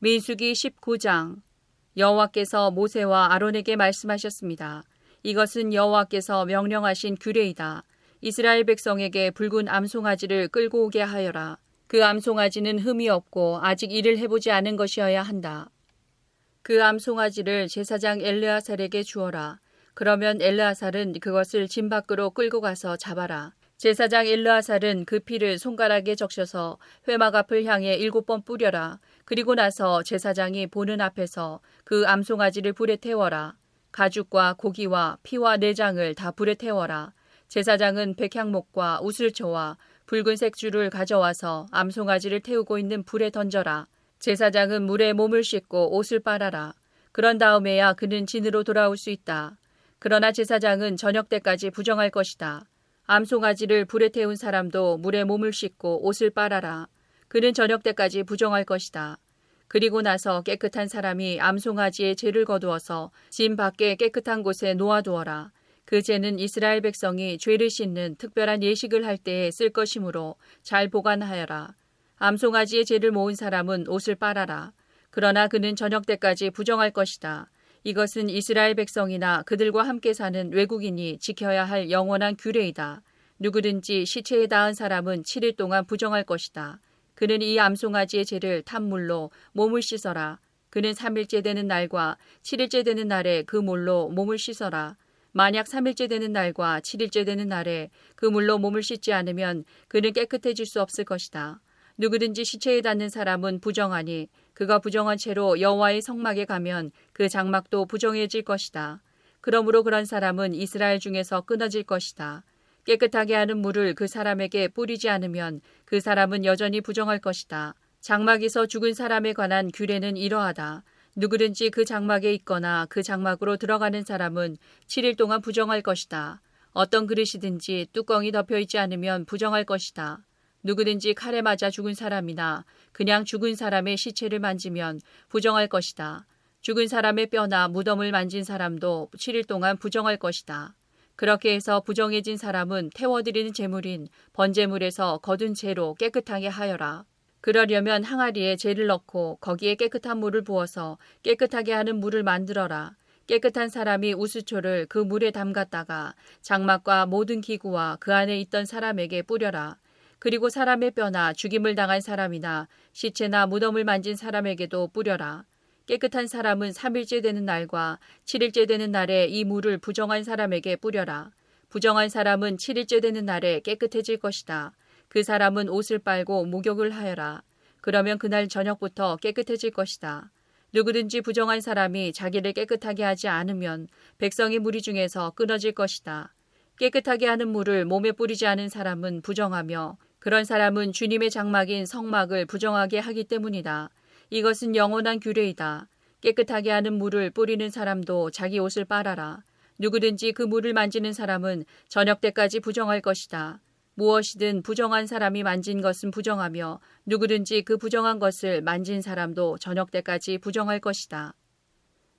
민수기 19장 여호와께서 모세와 아론에게 말씀하셨습니다. 이것은 여호와께서 명령하신 규례이다. 이스라엘 백성에게 붉은 암송아지를 끌고 오게 하여라. 그 암송아지는 흠이 없고 아직 일을 해보지 않은 것이어야 한다. 그 암송아지를 제사장 엘르아살에게 주어라. 그러면 엘르아살은 그것을 진 밖으로 끌고 가서 잡아라. 제사장 엘르아살은 그 피를 손가락에 적셔서 회막 앞을 향해 일곱 번 뿌려라. 그리고 나서 제사장이 보는 앞에서 그 암송아지를 불에 태워라. 가죽과 고기와 피와 내장을 다 불에 태워라. 제사장은 백향목과 우슬초와 붉은색 줄을 가져와서 암송아지를 태우고 있는 불에 던져라. 제사장은 물에 몸을 씻고 옷을 빨아라. 그런 다음에야 그는 진으로 돌아올 수 있다. 그러나 제사장은 저녁 때까지 부정할 것이다. 암송아지를 불에 태운 사람도 물에 몸을 씻고 옷을 빨아라. 그는 저녁 때까지 부정할 것이다. 그리고 나서 깨끗한 사람이 암송아지의 죄를 거두어서 진 밖에 깨끗한 곳에 놓아두어라. 그 죄는 이스라엘 백성이 죄를 씻는 특별한 예식을 할 때에 쓸 것이므로 잘 보관하여라. 암송아지의 죄를 모은 사람은 옷을 빨아라. 그러나 그는 저녁 때까지 부정할 것이다. 이것은 이스라엘 백성이나 그들과 함께 사는 외국인이 지켜야 할 영원한 규례이다. 누구든지 시체에 닿은 사람은 7일 동안 부정할 것이다. 그는 이 암송아지의 죄를 탄물로 몸을 씻어라. 그는 3일째 되는 날과 7일째 되는 날에 그 물로 몸을 씻어라. 만약 3일째 되는 날과 7일째 되는 날에 그 물로 몸을 씻지 않으면 그는 깨끗해질 수 없을 것이다. 누구든지 시체에 닿는 사람은 부정하니 그가 부정한 채로 여호와의 성막에 가면 그 장막도 부정해질 것이다. 그러므로 그런 사람은 이스라엘 중에서 끊어질 것이다. 깨끗하게 하는 물을 그 사람에게 뿌리지 않으면 그 사람은 여전히 부정할 것이다. 장막에서 죽은 사람에 관한 규례는 이러하다. 누구든지 그 장막에 있거나 그 장막으로 들어가는 사람은 7일 동안 부정할 것이다. 어떤 그릇이든지 뚜껑이 덮여 있지 않으면 부정할 것이다. 누구든지 칼에 맞아 죽은 사람이나 그냥 죽은 사람의 시체를 만지면 부정할 것이다. 죽은 사람의 뼈나 무덤을 만진 사람도 7일 동안 부정할 것이다. 그렇게 해서 부정해진 사람은 태워드리는 제물인 번제물에서 거둔 채로 깨끗하게 하여라. 그러려면 항아리에 재를 넣고 거기에 깨끗한 물을 부어서 깨끗하게 하는 물을 만들어라. 깨끗한 사람이 우수초를 그 물에 담갔다가 장막과 모든 기구와 그 안에 있던 사람에게 뿌려라. 그리고 사람의 뼈나 죽임을 당한 사람이나 시체나 무덤을 만진 사람에게도 뿌려라. 깨끗한 사람은 3일째 되는 날과 7일째 되는 날에 이 물을 부정한 사람에게 뿌려라. 부정한 사람은 7일째 되는 날에 깨끗해질 것이다. 그 사람은 옷을 빨고 목욕을 하여라. 그러면 그날 저녁부터 깨끗해질 것이다. 누구든지 부정한 사람이 자기를 깨끗하게 하지 않으면 백성의 무리 중에서 끊어질 것이다. 깨끗하게 하는 물을 몸에 뿌리지 않은 사람은 부정하며 그런 사람은 주님의 장막인 성막을 부정하게 하기 때문이다. 이것은 영원한 규례이다. 깨끗하게 하는 물을 뿌리는 사람도 자기 옷을 빨아라. 누구든지 그 물을 만지는 사람은 저녁 때까지 부정할 것이다. 무엇이든 부정한 사람이 만진 것은 부정하며 누구든지 그 부정한 것을 만진 사람도 저녁 때까지 부정할 것이다.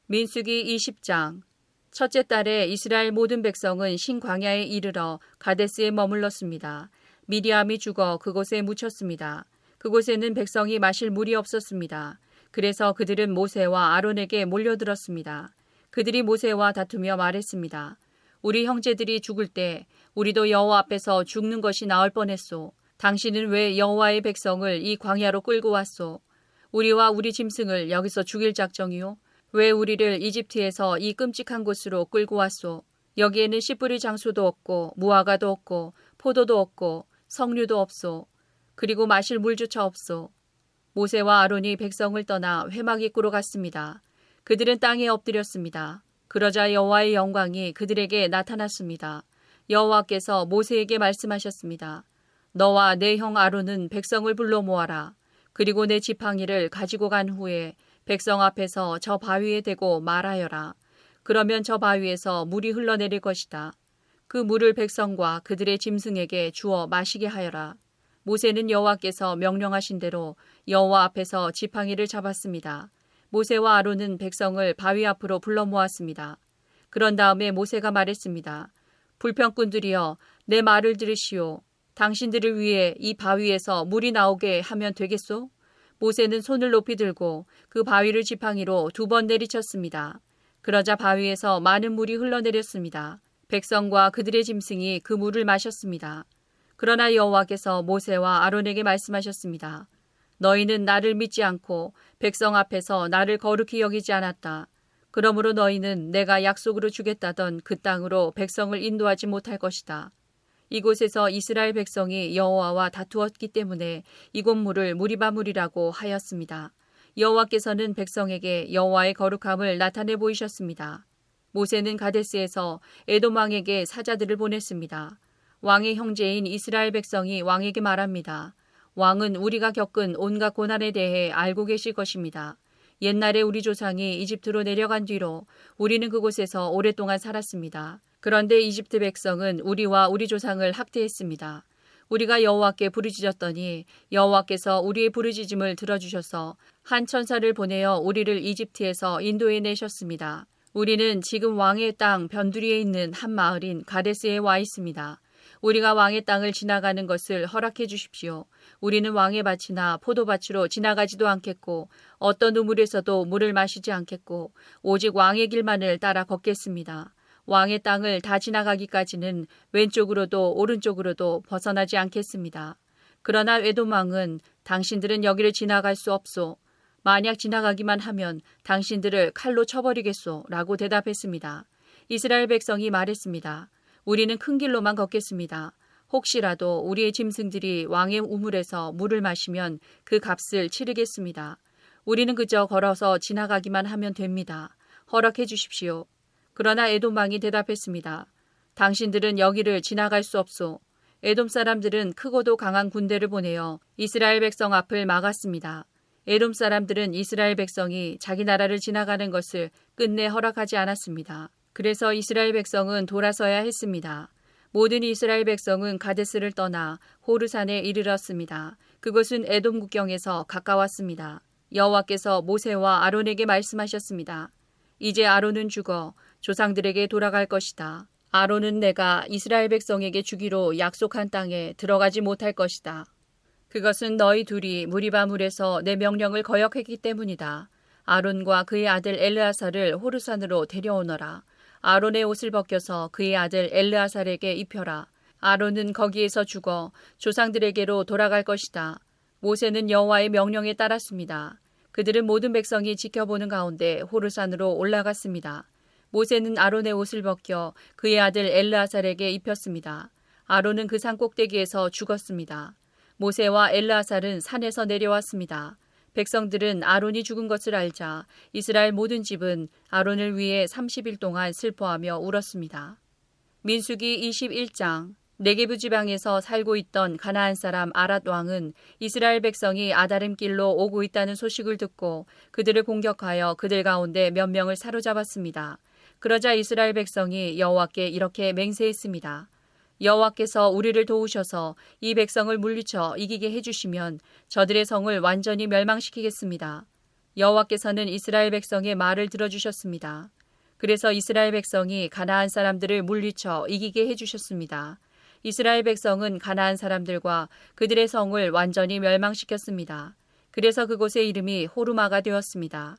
민수기 20장 첫째 달에 이스라엘 모든 백성은 신광야에 이르러 가데스에 머물렀습니다. 미리암이 죽어 그곳에 묻혔습니다. 그곳에는 백성이 마실 물이 없었습니다. 그래서 그들은 모세와 아론에게 몰려들었습니다. 그들이 모세와 다투며 말했습니다. 우리 형제들이 죽을 때 우리도 여호와 앞에서 죽는 것이 나을 뻔했소. 당신은 왜 여호와의 백성을 이 광야로 끌고 왔소? 우리와 우리 짐승을 여기서 죽일 작정이요? 왜 우리를 이집트에서 이 끔찍한 곳으로 끌고 왔소? 여기에는 씨 뿌릴 장소도 없고 무화과도 없고 포도도 없고 석류도 없소. 그리고 마실 물조차 없소. 모세와 아론이 백성을 떠나 회막 입구로 갔습니다. 그들은 땅에 엎드렸습니다. 그러자 여호와의 영광이 그들에게 나타났습니다. 여호와께서 모세에게 말씀하셨습니다. 너와 내 형 아론은 백성을 불러 모아라. 그리고 내 지팡이를 가지고 간 후에 백성 앞에서 저 바위에 대고 말하여라. 그러면 저 바위에서 물이 흘러내릴 것이다. 그 물을 백성과 그들의 짐승에게 주어 마시게 하여라. 모세는 여호와께서 명령하신 대로 여호와 앞에서 지팡이를 잡았습니다. 모세와 아론은 백성을 바위 앞으로 불러 모았습니다. 그런 다음에 모세가 말했습니다. 불평꾼들이여 내 말을 들으시오. 당신들을 위해 이 바위에서 물이 나오게 하면 되겠소? 모세는 손을 높이 들고 그 바위를 지팡이로 두 번 내리쳤습니다. 그러자 바위에서 많은 물이 흘러내렸습니다. 백성과 그들의 짐승이 그 물을 마셨습니다. 그러나 여호와께서 모세와 아론에게 말씀하셨습니다. 너희는 나를 믿지 않고 백성 앞에서 나를 거룩히 여기지 않았다. 그러므로 너희는 내가 약속으로 주겠다던 그 땅으로 백성을 인도하지 못할 것이다. 이곳에서 이스라엘 백성이 여호와와 다투었기 때문에 이곳 물을 무리바물이라고 하였습니다. 여호와께서는 백성에게 여호와의 거룩함을 나타내 보이셨습니다. 모세는 가데스에서 에돔 왕에게 사자들을 보냈습니다. 왕의 형제인 이스라엘 백성이 왕에게 말합니다. 왕은 우리가 겪은 온갖 고난에 대해 알고 계실 것입니다. 옛날에 우리 조상이 이집트로 내려간 뒤로 우리는 그곳에서 오랫동안 살았습니다. 그런데 이집트 백성은 우리와 우리 조상을 학대했습니다. 우리가 여호와께 부르짖었더니 여호와께서 우리의 부르짖음을 들어주셔서 한 천사를 보내어 우리를 이집트에서 인도해 내셨습니다. 우리는 지금 왕의 땅 변두리에 있는 한 마을인 가데스에 와 있습니다. 우리가 왕의 땅을 지나가는 것을 허락해 주십시오. 우리는 왕의 밭이나 포도밭으로 지나가지도 않겠고 어떤 우물에서도 물을 마시지 않겠고 오직 왕의 길만을 따라 걷겠습니다. 왕의 땅을 다 지나가기까지는 왼쪽으로도 오른쪽으로도 벗어나지 않겠습니다. 그러나 외도망은 당신들은 여기를 지나갈 수 없소. 만약 지나가기만 하면 당신들을 칼로 쳐버리겠소. 라고 대답했습니다. 이스라엘 백성이 말했습니다. 우리는 큰 길로만 걷겠습니다. 혹시라도 우리의 짐승들이 왕의 우물에서 물을 마시면 그 값을 치르겠습니다. 우리는 그저 걸어서 지나가기만 하면 됩니다. 허락해 주십시오. 그러나 에돔왕이 대답했습니다. 당신들은 여기를 지나갈 수 없소. 에돔 사람들은 크고도 강한 군대를 보내어 이스라엘 백성 앞을 막았습니다. 에돔 사람들은 이스라엘 백성이 자기 나라를 지나가는 것을 끝내 허락하지 않았습니다. 그래서 이스라엘 백성은 돌아서야 했습니다. 모든 이스라엘 백성은 가데스를 떠나 호르산에 이르렀습니다. 그것은 에돔 국경에서 가까웠습니다. 여호와께서 모세와 아론에게 말씀하셨습니다. 이제 아론은 죽어 조상들에게 돌아갈 것이다. 아론은 내가 이스라엘 백성에게 주기로 약속한 땅에 들어가지 못할 것이다. 그것은 너희 둘이 무리바 물에서 내 명령을 거역했기 때문이다. 아론과 그의 아들 엘르아사를 호르산으로 데려오너라. 아론의 옷을 벗겨서 그의 아들 엘르아살에게 입혀라. 아론은 거기에서 죽어 조상들에게로 돌아갈 것이다. 모세는 여호와의 명령에 따랐습니다. 그들은 모든 백성이 지켜보는 가운데 호르산으로 올라갔습니다. 모세는 아론의 옷을 벗겨 그의 아들 엘르아살에게 입혔습니다. 아론은 그 산 꼭대기에서 죽었습니다. 모세와 엘르아살은 산에서 내려왔습니다. 백성들은 아론이 죽은 것을 알자 이스라엘 모든 집은 아론을 위해 30일 동안 슬퍼하며 울었습니다. 민수기 21장 네게부 지방에서 살고 있던 가나안 사람 아랏 왕은 이스라엘 백성이 아다름 길로 오고 있다는 소식을 듣고 그들을 공격하여 그들 가운데 몇 명을 사로잡았습니다. 그러자 이스라엘 백성이 여호와께 이렇게 맹세했습니다. 여호와께서 우리를 도우셔서 이 백성을 물리쳐 이기게 해주시면 저들의 성을 완전히 멸망시키겠습니다. 여호와께서는 이스라엘 백성의 말을 들어주셨습니다. 그래서 이스라엘 백성이 가나안 사람들을 물리쳐 이기게 해주셨습니다. 이스라엘 백성은 가나안 사람들과 그들의 성을 완전히 멸망시켰습니다. 그래서 그곳의 이름이 호르마가 되었습니다.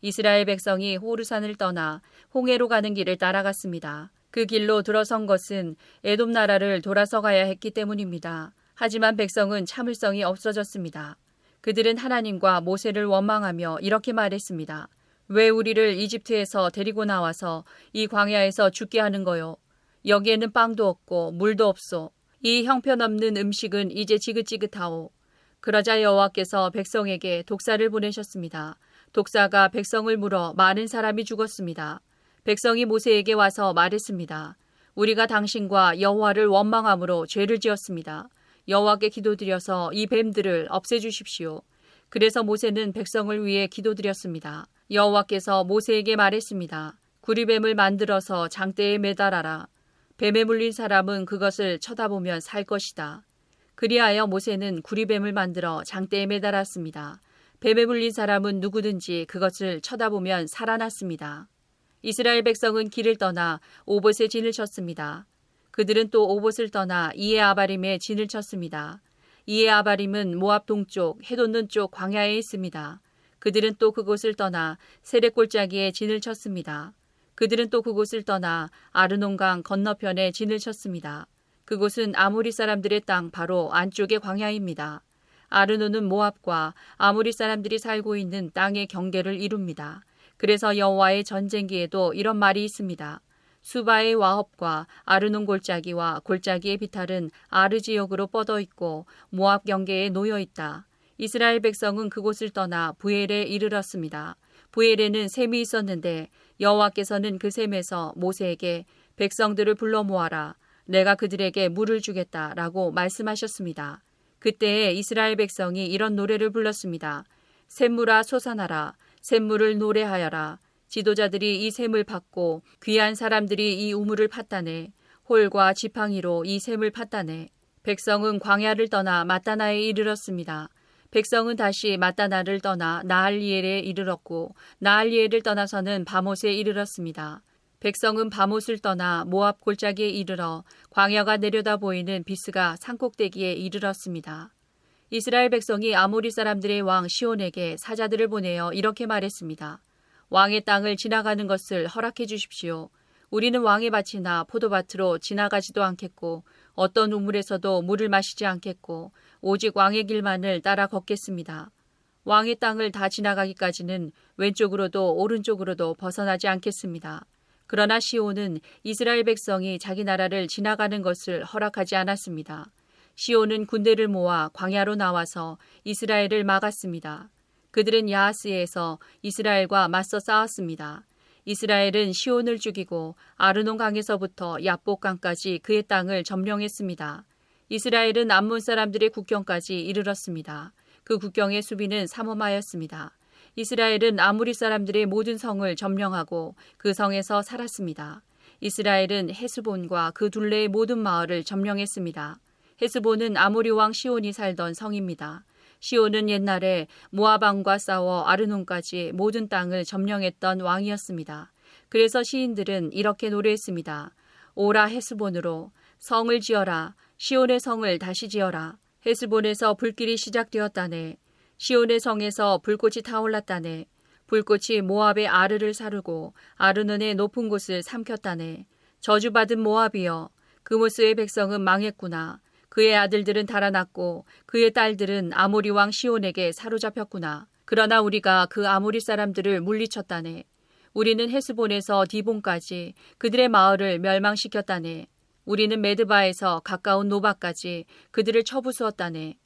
이스라엘 백성이 호르산을 떠나 홍해로 가는 길을 따라갔습니다. 그 길로 들어선 것은 에돔 나라를 돌아서 가야 했기 때문입니다. 하지만 백성은 참을성이 없어졌습니다. 그들은 하나님과 모세를 원망하며 이렇게 말했습니다. 왜 우리를 이집트에서 데리고 나와서 이 광야에서 죽게 하는 거요? 여기에는 빵도 없고 물도 없소. 이 형편없는 음식은 이제 지긋지긋하오. 그러자 여호와께서 백성에게 독사를 보내셨습니다. 독사가 백성을 물어 많은 사람이 죽었습니다. 백성이 모세에게 와서 말했습니다. 우리가 당신과 여호와를 원망함으로 죄를 지었습니다. 여호와께 기도드려서 이 뱀들을 없애주십시오. 그래서 모세는 백성을 위해 기도드렸습니다. 여호와께서 모세에게 말했습니다. 구리뱀을 만들어서 장대에 매달아라. 뱀에 물린 사람은 그것을 쳐다보면 살 것이다. 그리하여 모세는 구리뱀을 만들어 장대에 매달았습니다. 뱀에 물린 사람은 누구든지 그것을 쳐다보면 살아났습니다. 이스라엘 백성은 길을 떠나 오봇에 진을 쳤습니다. 그들은 또 오봇을 떠나 이에 아바림에 진을 쳤습니다. 이에 아바림은 모압 동쪽 해돋는 쪽 광야에 있습니다. 그들은 또 그곳을 떠나 세례 골짜기에 진을 쳤습니다. 그들은 또 그곳을 떠나 아르논강 건너편에 진을 쳤습니다. 그곳은 아모리 사람들의 땅 바로 안쪽의 광야입니다. 아르논은 모압과 아모리 사람들이 살고 있는 땅의 경계를 이룹니다. 그래서 여호와의 전쟁기에도 이런 말이 있습니다. 수바의 와합과 아르논 골짜기와 골짜기의 비탈은 아르 지역으로 뻗어 있고 모압 경계에 놓여 있다. 이스라엘 백성은 그곳을 떠나 부엘에 이르렀습니다. 부엘에는 샘이 있었는데 여호와께서는 그 샘에서 모세에게 백성들을 불러 모아라. 내가 그들에게 물을 주겠다라고 말씀하셨습니다. 그때에 이스라엘 백성이 이런 노래를 불렀습니다. 샘물아 솟아나라. 샘물을 노래하여라. 지도자들이 이 샘을 받고 귀한 사람들이 이 우물을 팠다네. 홀과 지팡이로 이 샘을 팠다네. 백성은 광야를 떠나 마따나에 이르렀습니다. 백성은 다시 마따나를 떠나 나할리엘에 이르렀고 나할리엘을 떠나서는 바못에 이르렀습니다. 백성은 바못을 떠나 모압 골짜기에 이르러 광야가 내려다 보이는 비스가 산꼭대기에 이르렀습니다. 이스라엘 백성이 아모리 사람들의 왕 시온에게 사자들을 보내어 이렇게 말했습니다. 왕의 땅을 지나가는 것을 허락해 주십시오. 우리는 왕의 밭이나 포도밭으로 지나가지도 않겠고 어떤 우물에서도 물을 마시지 않겠고 오직 왕의 길만을 따라 걷겠습니다. 왕의 땅을 다 지나가기까지는 왼쪽으로도 오른쪽으로도 벗어나지 않겠습니다. 그러나 시온은 이스라엘 백성이 자기 나라를 지나가는 것을 허락하지 않았습니다. 시온은 군대를 모아 광야로 나와서 이스라엘을 막았습니다. 그들은 야하스에서 이스라엘과 맞서 싸웠습니다. 이스라엘은 시온을 죽이고 아르논 강에서부터 야복강까지 그의 땅을 점령했습니다. 이스라엘은 암몬 사람들의 국경까지 이르렀습니다. 그 국경의 수비는 삼엄하였습니다. 이스라엘은 아무리 사람들의 모든 성을 점령하고 그 성에서 살았습니다. 이스라엘은 헤스본과 그 둘레의 모든 마을을 점령했습니다. 헤스본은 아모리 왕 시온이 살던 성입니다. 시온은 옛날에 모아방과 싸워 아르논까지 모든 땅을 점령했던 왕이었습니다. 그래서 시인들은 이렇게 노래했습니다. 오라 헤스본으로 성을 지어라. 시온의 성을 다시 지어라. 헤스본에서 불길이 시작되었다네. 시온의 성에서 불꽃이 타올랐다네. 불꽃이 모압의 아르를 사르고 아르논의 높은 곳을 삼켰다네. 저주받은 모압이여 그모스의 백성은 망했구나. 그의 아들들은 달아났고 그의 딸들은 아모리 왕 시온에게 사로잡혔구나. 그러나 우리가 그 아모리 사람들을 물리쳤다네. 우리는 헤스본에서 디본까지 그들의 마을을 멸망시켰다네. 우리는 메드바에서 가까운 노바까지 그들을 쳐부수었다네.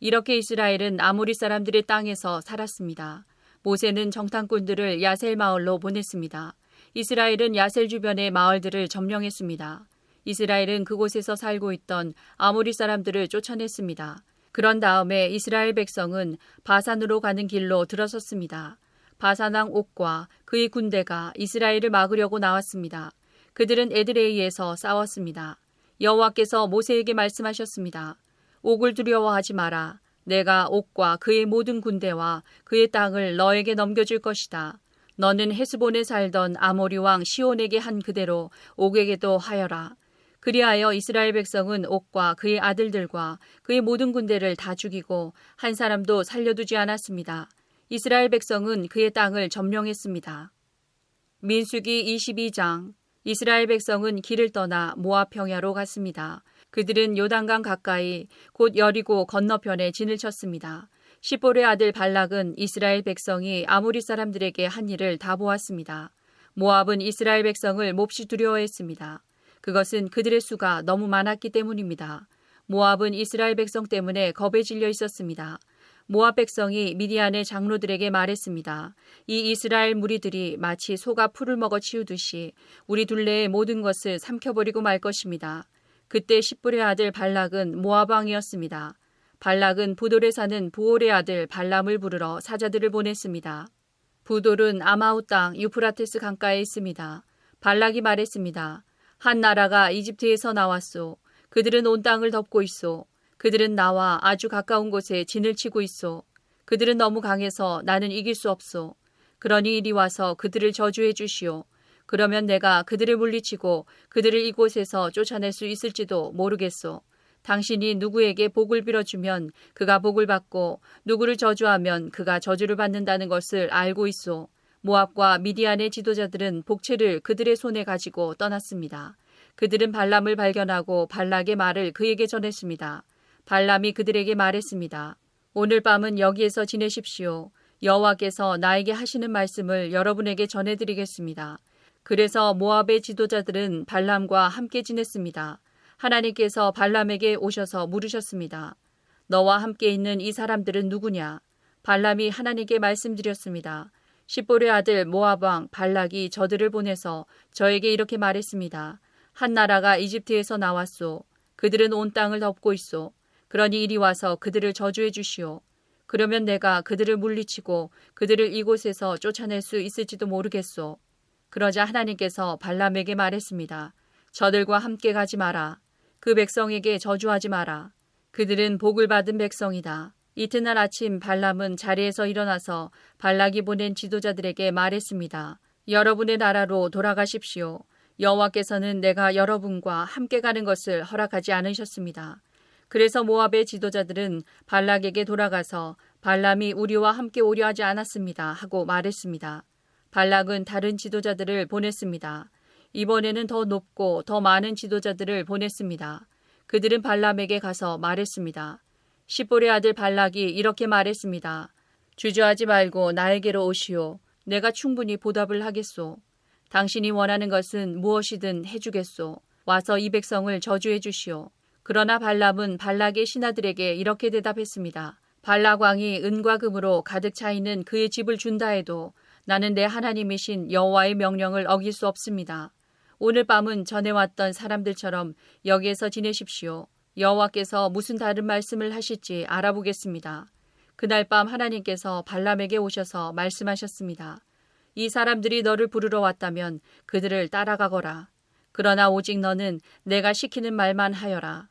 이렇게 이스라엘은 아모리 사람들의 땅에서 살았습니다. 모세는 정탐꾼들을 야셀 마을로 보냈습니다. 이스라엘은 야셀 주변의 마을들을 점령했습니다. 이스라엘은 그곳에서 살고 있던 아모리 사람들을 쫓아냈습니다. 그런 다음에 이스라엘 백성은 바산으로 가는 길로 들어섰습니다. 바산왕 옥과 그의 군대가 이스라엘을 막으려고 나왔습니다. 그들은 에드레이에서 싸웠습니다. 여호와께서 모세에게 말씀하셨습니다. 옥을 두려워하지 마라. 내가 옥과 그의 모든 군대와 그의 땅을 너에게 넘겨줄 것이다. 너는 헤스본에 살던 아모리 왕 시온에게 한 그대로 옥에게도 하여라. 그리하여 이스라엘 백성은 옥과 그의 아들들과 그의 모든 군대를 다 죽이고 한 사람도 살려두지 않았습니다. 이스라엘 백성은 그의 땅을 점령했습니다. 민수기 22장 이스라엘 백성은 길을 떠나 모압 평야로 갔습니다. 그들은 요단강 가까이 곧 여리고 건너편에 진을 쳤습니다. 시볼의 아들 발락은 이스라엘 백성이 아모리 사람들에게 한 일을 다 보았습니다. 모압은 이스라엘 백성을 몹시 두려워했습니다. 그것은 그들의 수가 너무 많았기 때문입니다. 모압은 이스라엘 백성 때문에 겁에 질려 있었습니다. 모압 백성이 미디안의 장로들에게 말했습니다. 이 이스라엘 무리들이 마치 소가 풀을 먹어 치우듯이 우리 둘레의 모든 것을 삼켜버리고 말 것입니다. 그때 십불의 아들 발락은 모압 왕이었습니다. 발락은 부돌에 사는 부올의 아들 발람을 부르러 사자들을 보냈습니다. 부돌은 아마우 땅 유프라테스 강가에 있습니다. 발락이 말했습니다. 한 나라가 이집트에서 나왔소. 그들은 온 땅을 덮고 있소. 그들은 나와 아주 가까운 곳에 진을 치고 있소. 그들은 너무 강해서 나는 이길 수 없소. 그러니 이리 와서 그들을 저주해 주시오. 그러면 내가 그들을 물리치고 그들을 이곳에서 쫓아낼 수 있을지도 모르겠소. 당신이 누구에게 복을 빌어주면 그가 복을 받고 누구를 저주하면 그가 저주를 받는다는 것을 알고 있소. 모압과 미디안의 지도자들은 복채를 그들의 손에 가지고 떠났습니다. 그들은 발람을 발견하고 발락의 말을 그에게 전했습니다. 발람이 그들에게 말했습니다. 오늘 밤은 여기에서 지내십시오. 여호와께서 나에게 하시는 말씀을 여러분에게 전해드리겠습니다. 그래서 모압의 지도자들은 발람과 함께 지냈습니다. 하나님께서 발람에게 오셔서 물으셨습니다. 너와 함께 있는 이 사람들은 누구냐? 발람이 하나님께 말씀드렸습니다. 십볼의 아들 모압 왕 발락이 저들을 보내서 저에게 이렇게 말했습니다. 한 나라가 이집트에서 나왔소. 그들은 온 땅을 덮고 있소. 그러니 이리 와서 그들을 저주해 주시오. 그러면 내가 그들을 물리치고 그들을 이곳에서 쫓아낼 수 있을지도 모르겠소. 그러자 하나님께서 발람에게 말했습니다. 저들과 함께 가지 마라. 그 백성에게 저주하지 마라. 그들은 복을 받은 백성이다. 이튿날 아침 발람은 자리에서 일어나서 발락이 보낸 지도자들에게 말했습니다. 여러분의 나라로 돌아가십시오. 여호와께서는 내가 여러분과 함께 가는 것을 허락하지 않으셨습니다. 그래서 모압의 지도자들은 발락에게 돌아가서 발람이 우리와 함께 오려 하지 않았습니다. 하고 말했습니다. 발락은 다른 지도자들을 보냈습니다. 이번에는 더 높고 더 많은 지도자들을 보냈습니다. 그들은 발람에게 가서 말했습니다. 시볼의 아들 발락이 이렇게 말했습니다. 주저하지 말고 나에게로 오시오. 내가 충분히 보답을 하겠소. 당신이 원하는 것은 무엇이든 해주겠소. 와서 이 백성을 저주해 주시오. 그러나 발람은 발락의 신하들에게 이렇게 대답했습니다. 발락 왕이 은과 금으로 가득 차 있는 그의 집을 준다 해도 나는 내 하나님이신 여호와의 명령을 어길 수 없습니다. 오늘 밤은 전에 왔던 사람들처럼 여기에서 지내십시오. 여호와께서 무슨 다른 말씀을 하실지 알아보겠습니다. 그날 밤 하나님께서 발람에게 오셔서 말씀하셨습니다. 이 사람들이 너를 부르러 왔다면 그들을 따라가거라. 그러나 오직 너는 내가 시키는 말만 하여라.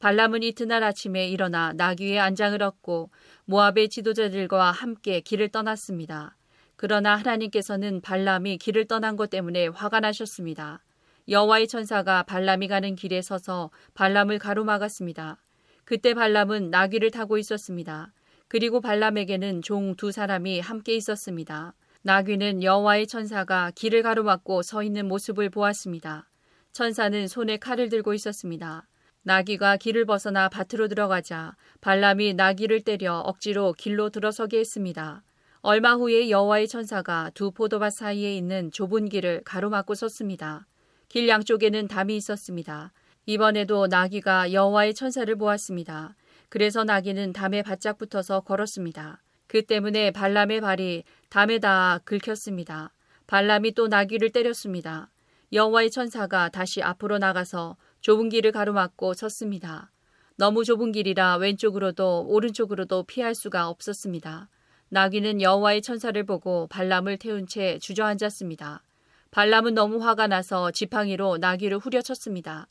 발람은 이튿날 아침에 일어나 나귀의 안장을 얻고 모압의 지도자들과 함께 길을 떠났습니다. 그러나 하나님께서는 발람이 길을 떠난 것 때문에 화가 나셨습니다. 여호와의 천사가 발람이 가는 길에 서서 발람을 가로막았습니다. 그때 발람은 나귀를 타고 있었습니다. 그리고 발람에게는 종 두 사람이 함께 있었습니다. 나귀는 여호와의 천사가 길을 가로막고 서 있는 모습을 보았습니다. 천사는 손에 칼을 들고 있었습니다. 나귀가 길을 벗어나 밭으로 들어가자 발람이 나귀를 때려 억지로 길로 들어서게 했습니다. 얼마 후에 여호와의 천사가 두 포도밭 사이에 있는 좁은 길을 가로막고 섰습니다. 길 양쪽에는 담이 있었습니다. 이번에도 나귀가 여호와의 천사를 보았습니다. 그래서 나귀는 담에 바짝 붙어서 걸었습니다. 그 때문에 발람의 발이 담에 닿아 긁혔습니다. 발람이 또 나귀를 때렸습니다. 여호와의 천사가 다시 앞으로 나가서 좁은 길을 가로막고 섰습니다. 너무 좁은 길이라 왼쪽으로도 오른쪽으로도 피할 수가 없었습니다. 나귀는 여호와의 천사를 보고 발람을 태운 채 주저앉았습니다. 발람은 너무 화가 나서 지팡이로 나귀를 후려쳤습니다.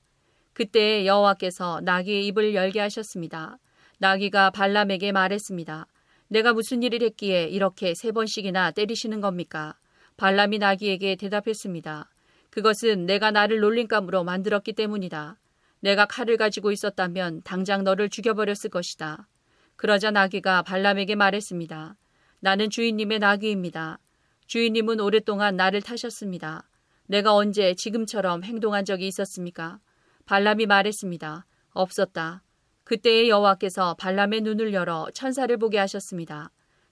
그때 여호와께서 나귀의 입을 열게 하셨습니다. 나귀가 발람에게 말했습니다. 내가 무슨 일을 했기에 이렇게 세 번씩이나 때리시는 겁니까? 발람이 나귀에게 대답했습니다. 그것은 내가 나를 놀림감으로 만들었기 때문이다. 내가 칼을 가지고 있었다면 당장 너를 죽여버렸을 것이다. 그러자 나귀가 발람에게 말했습니다. 나는 주인님의 나귀입니다. 주인님은 오랫동안 나를 타셨습니다. 내가 언제 지금처럼 행동한 적이 있었습니까? 발람이 말했습니다. 없었다. 그때의 여호와께서 발람의 눈을 열어 천사를 보게 하셨습니다.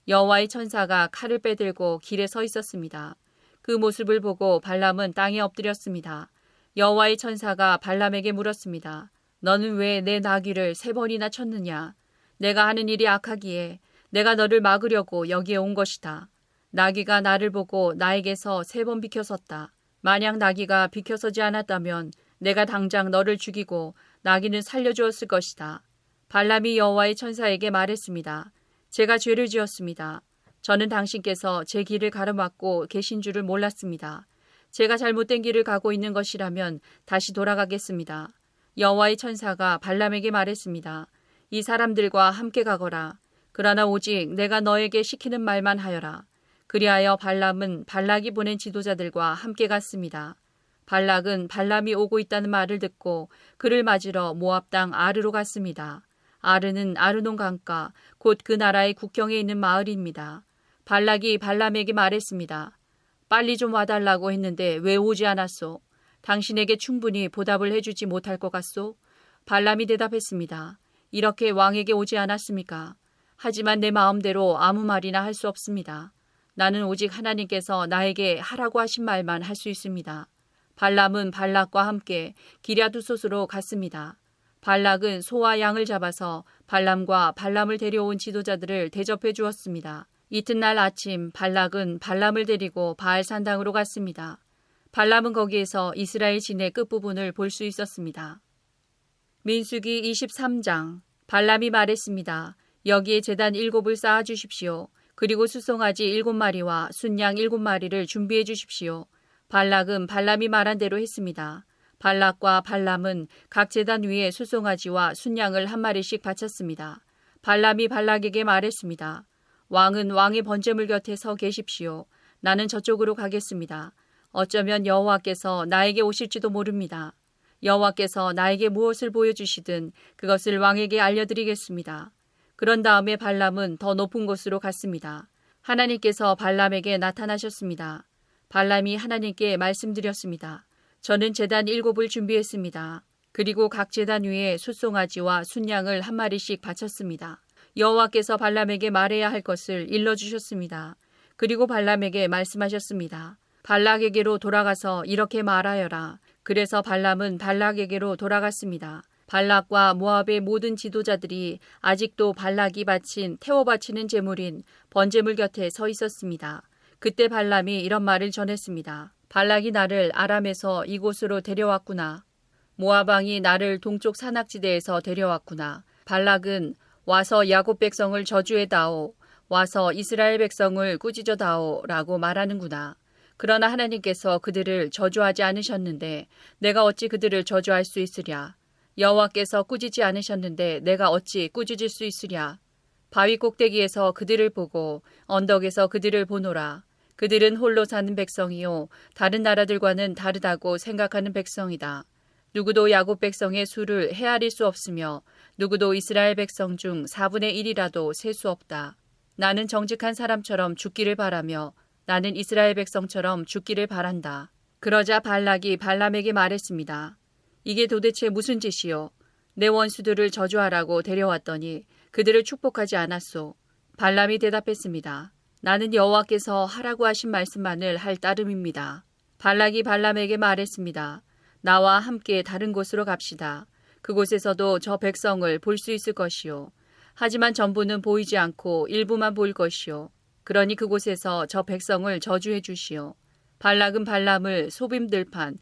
여호와의 천사가 칼을 빼들고 길에 서 있었습니다. 그 모습을 보고 발람은 땅에 엎드렸습니다. 여호와의 천사가 발람에게 물었습니다. 너는 왜 내 나귀를 세 번이나 쳤느냐? 내가 하는 일이 악하기에 내가 너를 막으려고 여기에 온 것이다. 나귀가 나를 보고 나에게서 세 번 비켜섰다. 만약 나귀가 비켜서지 않았다면 내가 당장 너를 죽이고 나귀는 살려주었을 것이다. 발람이 여호와의 천사에게 말했습니다. 제가 죄를 지었습니다. 저는 당신께서 제 길을 가로막고 계신 줄을 몰랐습니다. 제가 잘못된 길을 가고 있는 것이라면 다시 돌아가겠습니다. 여호와의 천사가 발람에게 말했습니다. 이 사람들과 함께 가거라. 그러나 오직 내가 너에게 시키는 말만 하여라. 그리하여 발람은 발락이 보낸 지도자들과 함께 갔습니다. 발락은 발람이 오고 있다는 말을 듣고 그를 맞으러 모압 땅 아르로 갔습니다. 아르는 아르논 강가 곧 그 나라의 국경에 있는 마을입니다. 발락이 발람에게 말했습니다. 빨리 좀 와달라고 했는데 왜 오지 않았소? 당신에게 충분히 보답을 해주지 못할 것 같소? 발람이 대답했습니다. 이렇게 왕에게 오지 않았습니까? 하지만 내 마음대로 아무 말이나 할 수 없습니다. 나는 오직 하나님께서 나에게 하라고 하신 말만 할 수 있습니다. 발람은 발락과 함께 기랴두솥으로 갔습니다. 발락은 소와 양을 잡아서 발람과 발람을 데려온 지도자들을 대접해 주었습니다. 이튿날 아침 발락은 발람을 데리고 바알 산당으로 갔습니다. 발람은 거기에서 이스라엘 진의 끝부분을 볼 수 있었습니다. 민수기 23장 발람이 말했습니다. 여기에 재단 일곱을 쌓아 주십시오. 그리고 수송아지 일곱 마리와 순양 일곱 마리를 준비해 주십시오. 발락은 발람이 말한 대로 했습니다. 발락과 발람은 각 재단 위에 수송아지와 순양을 한 마리씩 바쳤습니다. 발람이 발락에게 말했습니다. 왕은 왕의 번제물 곁에 서 계십시오. 나는 저쪽으로 가겠습니다. 어쩌면 여호와께서 나에게 오실지도 모릅니다. 여호와께서 나에게 무엇을 보여주시든 그것을 왕에게 알려드리겠습니다. 그런 다음에 발람은 더 높은 곳으로 갔습니다. 하나님께서 발람에게 나타나셨습니다. 발람이 하나님께 말씀드렸습니다. 저는 재단 일곱을 준비했습니다. 그리고 각 재단 위에 숫송아지와 순양을 한 마리씩 바쳤습니다. 여호와께서 발람에게 말해야 할 것을 일러 주셨습니다. 그리고 발람에게 말씀하셨습니다. 발락에게로 돌아가서 이렇게 말하여라. 그래서 발람은 발락에게로 돌아갔습니다. 발락과 모압의 모든 지도자들이 아직도 발락이 바친 태워 바치는 제물인 번제물 곁에 서 있었습니다. 그때 발람이 이런 말을 전했습니다. 발락이 나를 아람에서 이곳으로 데려왔구나. 모압 왕이 나를 동쪽 산악지대에서 데려왔구나. 발락은 와서 야곱 백성을 저주해다오. 와서 이스라엘 백성을 꾸짖어다오 라고 말하는구나. 그러나 하나님께서 그들을 저주하지 않으셨는데 내가 어찌 그들을 저주할 수 있으랴? 여호와께서 꾸짖지 않으셨는데 내가 어찌 꾸짖을 수 있으랴? 바위 꼭대기에서 그들을 보고 언덕에서 그들을 보노라. 그들은 홀로 사는 백성이요 다른 나라들과는 다르다고 생각하는 백성이다. 누구도 야곱 백성의 수를 헤아릴 수 없으며 누구도 이스라엘 백성 중 4분의 1이라도 셀 수 없다. 나는 정직한 사람처럼 죽기를 바라며 나는 이스라엘 백성처럼 죽기를 바란다. 그러자 발락이 발람에게 말했습니다. 이게 도대체 무슨 짓이요? 내 원수들을 저주하라고 데려왔더니 그들을 축복하지 않았소. 발람이 대답했습니다. 나는 여호와께서 하라고 하신 말씀만을 할 따름입니다. 발락이 발람에게 말했습니다. 나와 함께 다른 곳으로 갑시다. 그곳에서도 저 백성을 볼 수 있을 것이요. 하지만 전부는 보이지 않고 일부만 보일 것이요. 그러니 그곳에서 저 백성을 저주해 주시오. 발락은 발람을 소빔들판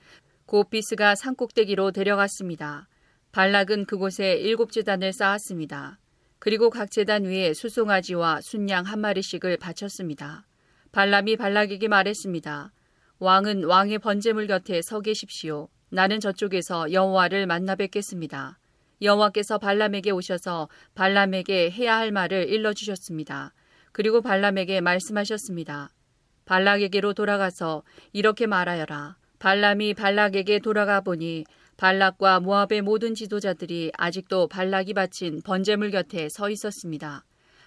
고비스가 산꼭대기로 데려갔습니다. 발락은 그곳에 일곱 재단을 쌓았습니다. 그리고 각 재단 위에 수송아지와 순양 한 마리씩을 바쳤습니다. 발람이 발락에게 말했습니다. 왕은 왕의 번제물 곁에 서 계십시오. 나는 저쪽에서 여호와를 만나 뵙겠습니다. 여호와께서 발람에게 오셔서 발람에게 해야 할 말을 일러 주셨습니다. 그리고 발람에게 말씀하셨습니다. 발락에게로 돌아가서 이렇게 말하여라. 발람이 발락에게 돌아가 보니 발락과 모압의 모든 지도자들이 아직도 발락이 바친 번제물 곁에 서 있었습니다.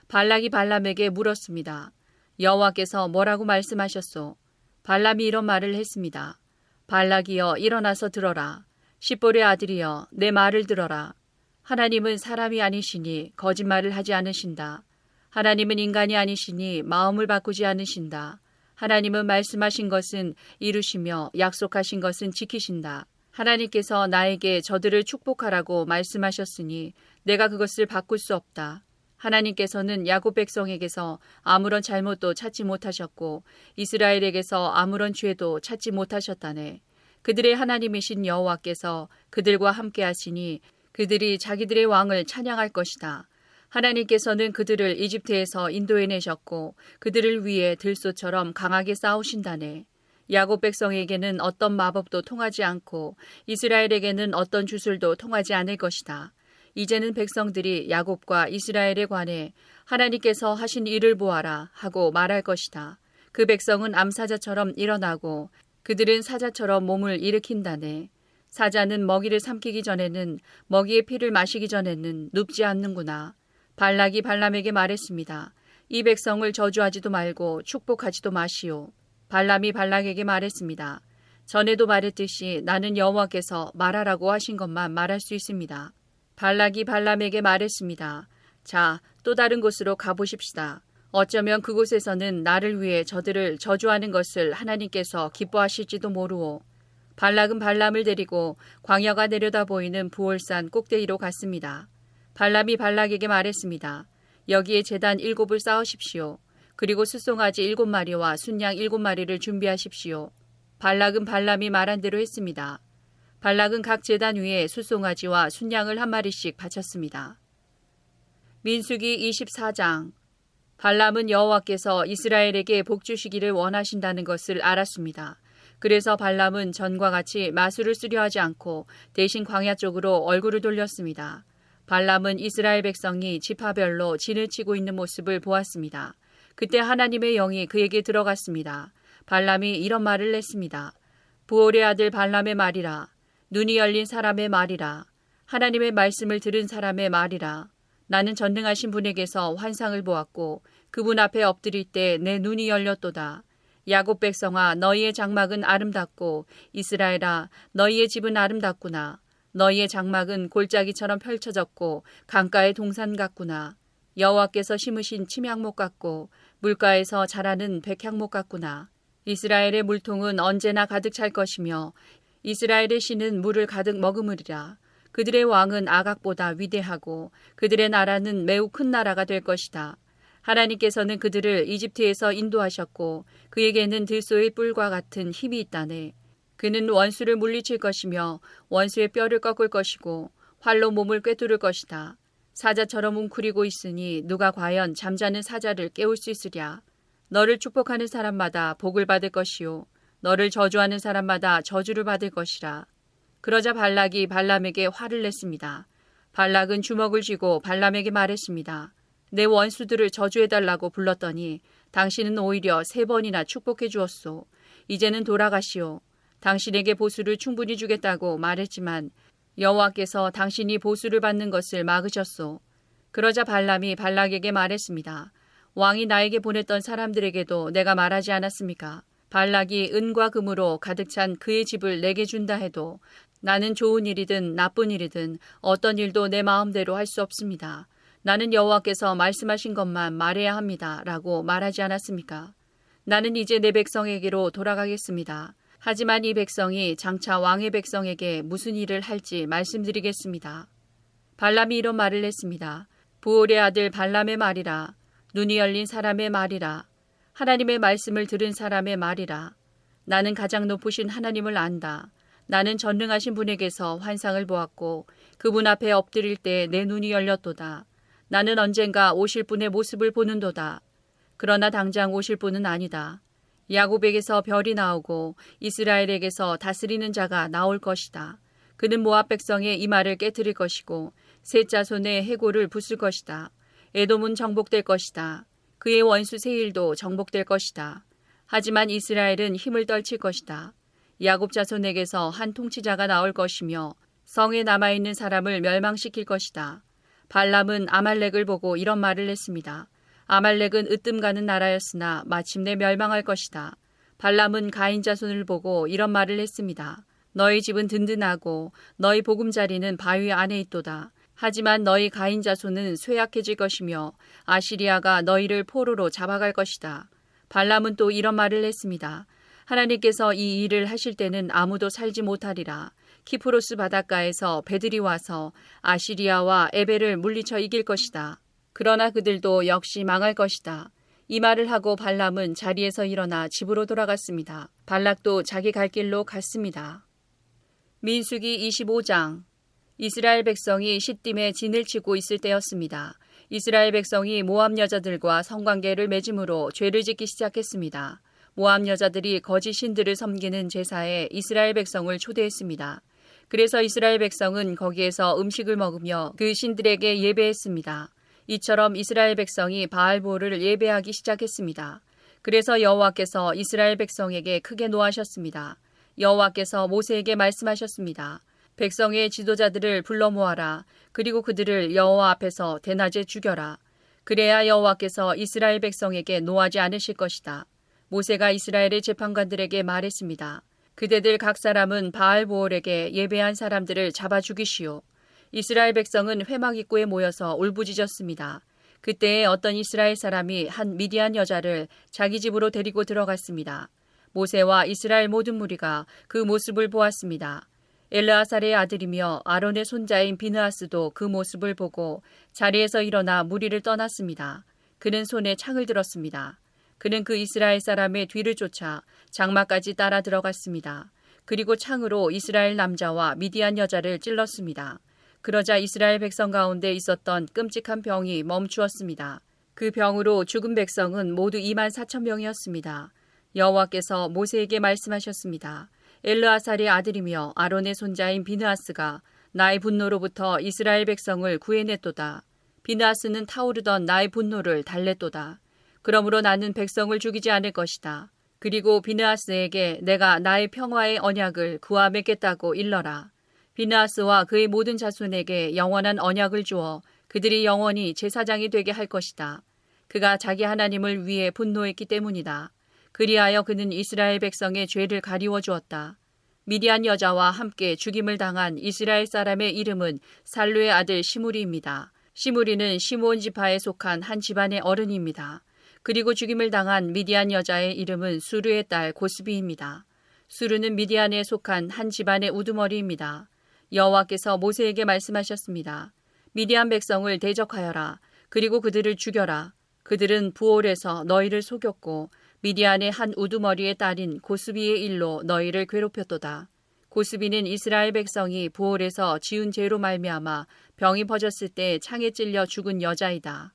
발락이 발람에게 물었습니다. 여호와께서 뭐라고 말씀하셨소? 발람이 이런 말을 했습니다. 발락이여 일어나서 들어라. 십볼의 아들이여 내 말을 들어라. 하나님은 사람이 아니시니 거짓말을 하지 않으신다. 하나님은 인간이 아니시니 마음을 바꾸지 않으신다. 하나님은 말씀하신 것은 이루시며 약속하신 것은 지키신다. 하나님께서 나에게 저들을 축복하라고 말씀하셨으니 내가 그것을 바꿀 수 없다. 하나님께서는 야곱 백성에게서 아무런 잘못도 찾지 못하셨고 이스라엘에게서 아무런 죄도 찾지 못하셨다네. 그들의 하나님이신 여호와께서 그들과 함께 하시니 그들이 자기들의 왕을 찬양할 것이다. 하나님께서는 그들을 이집트에서 인도해내셨고 그들을 위해 들소처럼 강하게 싸우신다네. 야곱 백성에게는 어떤 마법도 통하지 않고 이스라엘에게는 어떤 주술도 통하지 않을 것이다. 이제는 백성들이 야곱과 이스라엘에 관해 하나님께서 하신 일을 보아라 하고 말할 것이다. 그 백성은 암사자처럼 일어나고 그들은 사자처럼 몸을 일으킨다네. 사자는 먹이를 삼키기 전에는 먹이의 피를 마시기 전에는 눕지 않는구나. 발락이 발람에게 말했습니다. 이 백성을 저주하지도 말고 축복하지도 마시오. 발람이 발락에게 말했습니다. 전에도 말했듯이 나는 여호와께서 말하라고 하신 것만 말할 수 있습니다. 발락이 발람에게 말했습니다. 자, 또 다른 곳으로 가보십시다. 어쩌면 그곳에서는 나를 위해 저들을 저주하는 것을 하나님께서 기뻐하실지도 모르오. 발락은 발람을 데리고 광야가 내려다 보이는 부월산 꼭대기로 갔습니다. 발람이 발락에게 말했습니다. 여기에 재단 일곱을 쌓으십시오. 그리고 수송아지 일곱 마리와 순양 일곱 마리를 준비하십시오. 발락은 발람이 말한 대로 했습니다. 발락은 각 재단 위에 수송아지와 순양을 한 마리씩 바쳤습니다. 민수기 24장 발람은 여호와께서 이스라엘에게 복 주시기를 원하신다는 것을 알았습니다. 그래서 발람은 전과 같이 마술을 쓰려 하지 않고 대신 광야 쪽으로 얼굴을 돌렸습니다. 발람은 이스라엘 백성이 지파별로 진을 치고 있는 모습을 보았습니다. 그때 하나님의 영이 그에게 들어갔습니다. 발람이 이런 말을 했습니다. 부올의 아들 발람의 말이라. 눈이 열린 사람의 말이라. 하나님의 말씀을 들은 사람의 말이라. 나는 전능하신 분에게서 환상을 보았고 그분 앞에 엎드릴 때 내 눈이 열렸도다. 야곱 백성아 너희의 장막은 아름답고 이스라엘아 너희의 집은 아름답구나. 너희의 장막은 골짜기처럼 펼쳐졌고 강가의 동산 같구나. 여호와께서 심으신 침향목 같고 물가에서 자라는 백향목 같구나. 이스라엘의 물통은 언제나 가득 찰 것이며 이스라엘의 신은 물을 가득 머금으리라. 그들의 왕은 아각보다 위대하고 그들의 나라는 매우 큰 나라가 될 것이다. 하나님께서는 그들을 이집트에서 인도하셨고 그에게는 들소의 뿔과 같은 힘이 있다네. 그는 원수를 물리칠 것이며 원수의 뼈를 꺾을 것이고 활로 몸을 꿰뚫을 것이다. 사자처럼 웅크리고 있으니 누가 과연 잠자는 사자를 깨울 수 있으랴. 너를 축복하는 사람마다 복을 받을 것이요. 너를 저주하는 사람마다 저주를 받을 것이라. 그러자 발락이 발람에게 화를 냈습니다. 발락은 주먹을 쥐고 발람에게 말했습니다. 내 원수들을 저주해달라고 불렀더니 당신은 오히려 세 번이나 축복해 주었소. 이제는 돌아가시오. 당신에게 보수를 충분히 주겠다고 말했지만 여호와께서 당신이 보수를 받는 것을 막으셨소. 그러자 발람이 발락에게 말했습니다. 왕이 나에게 보냈던 사람들에게도 내가 말하지 않았습니까? 발락이 은과 금으로 가득 찬 그의 집을 내게 준다 해도 나는 좋은 일이든 나쁜 일이든 어떤 일도 내 마음대로 할 수 없습니다. 나는 여호와께서 말씀하신 것만 말해야 합니다. 라고 말하지 않았습니까? 나는 이제 내 백성에게로 돌아가겠습니다. 하지만 이 백성이 장차 왕의 백성에게 무슨 일을 할지 말씀드리겠습니다. 발람이 이런 말을 했습니다. 부올의 아들 발람의 말이라 눈이 열린 사람의 말이라 하나님의 말씀을 들은 사람의 말이라 나는 가장 높으신 하나님을 안다. 나는 전능하신 분에게서 환상을 보았고 그분 앞에 엎드릴 때 내 눈이 열렸도다. 나는 언젠가 오실 분의 모습을 보는도다. 그러나 당장 오실 분은 아니다. 야곱에게서 별이 나오고 이스라엘에게서 다스리는 자가 나올 것이다. 그는 모압 백성의 이마를 깨뜨릴 것이고 세 자손의 해골을 부술 것이다. 에돔은 정복될 것이다. 그의 원수 세일도 정복될 것이다. 하지만 이스라엘은 힘을 떨칠 것이다. 야곱 자손에게서 한 통치자가 나올 것이며 성에 남아있는 사람을 멸망시킬 것이다. 발람은 아말렉을 보고 이런 말을 했습니다. 아말렉은 으뜸 가는 나라였으나 마침내 멸망할 것이다. 발람은 가인 자손을 보고 이런 말을 했습니다. 너희 집은 든든하고 너희 보금자리는 바위 안에 있도다. 하지만 너희 가인 자손은 쇠약해질 것이며 아시리아가 너희를 포로로 잡아갈 것이다. 발람은 또 이런 말을 했습니다. 하나님께서 이 일을 하실 때는 아무도 살지 못하리라. 키프로스 바닷가에서 배들이 와서 아시리아와 에벨을 물리쳐 이길 것이다. 그러나 그들도 역시 망할 것이다. 이 말을 하고 발람은 자리에서 일어나 집으로 돌아갔습니다. 발락도 자기 갈 길로 갔습니다. 민수기 25장 이스라엘 백성이 시딤에 진을 치고 있을 때였습니다. 이스라엘 백성이 모압 여자들과 성관계를 맺음으로 죄를 짓기 시작했습니다. 모압 여자들이 거짓 신들을 섬기는 제사에 이스라엘 백성을 초대했습니다. 그래서 이스라엘 백성은 거기에서 음식을 먹으며 그 신들에게 예배했습니다. 이처럼 이스라엘 백성이 바알보를 예배하기 시작했습니다. 그래서 여호와께서 이스라엘 백성에게 크게 노하셨습니다. 여호와께서 모세에게 말씀하셨습니다. 백성의 지도자들을 불러 모아라. 그리고 그들을 여호와 앞에서 대낮에 죽여라. 그래야 여호와께서 이스라엘 백성에게 노하지 않으실 것이다. 모세가 이스라엘의 재판관들에게 말했습니다. 그대들 각 사람은 바알보올에게 예배한 사람들을 잡아 죽이시오. 이스라엘 백성은 회막 입구에 모여서 울부짖었습니다. 그때에 어떤 이스라엘 사람이 한 미디안 여자를 자기 집으로 데리고 들어갔습니다. 모세와 이스라엘 모든 무리가 그 모습을 보았습니다. 엘르아살의 아들이며 아론의 손자인 비느아스도 그 모습을 보고 자리에서 일어나 무리를 떠났습니다. 그는 손에 창을 들었습니다. 그는 그 이스라엘 사람의 뒤를 쫓아 장마까지 따라 들어갔습니다. 그리고 창으로 이스라엘 남자와 미디안 여자를 찔렀습니다. 그러자 이스라엘 백성 가운데 있었던 끔찍한 병이 멈추었습니다. 그 병으로 죽은 백성은 모두 2만 4천 명이었습니다. 여호와께서 모세에게 말씀하셨습니다. 엘르아살의 아들이며 아론의 손자인 비느아스가 나의 분노로부터 이스라엘 백성을 구해냈도다. 비느아스는 타오르던 나의 분노를 달랬도다. 그러므로 나는 백성을 죽이지 않을 것이다. 그리고 비느아스에게 내가 나의 평화의 언약을 그와 맺겠다고 일러라. 비느아스와 그의 모든 자손에게 영원한 언약을 주어 그들이 영원히 제사장이 되게 할 것이다. 그가 자기 하나님을 위해 분노했기 때문이다. 그리하여 그는 이스라엘 백성의 죄를 가리워 주었다. 미디안 여자와 함께 죽임을 당한 이스라엘 사람의 이름은 살루의 아들 시무리입니다. 시무리는 시므온 지파에 속한 한 집안의 어른입니다. 그리고 죽임을 당한 미디안 여자의 이름은 수르의 딸 고스비입니다. 수르는 미디안에 속한 한 집안의 우두머리입니다. 여호와께서 모세에게 말씀하셨습니다. 미디안 백성을 대적하여라. 그리고 그들을 죽여라. 그들은 부올에서 너희를 속였고 미디안의 한 우두머리의 딸인 고스비의 일로 너희를 괴롭혔도다. 고스비는 이스라엘 백성이 부올에서 지은 죄로 말미암아 병이 퍼졌을 때 창에 찔려 죽은 여자이다.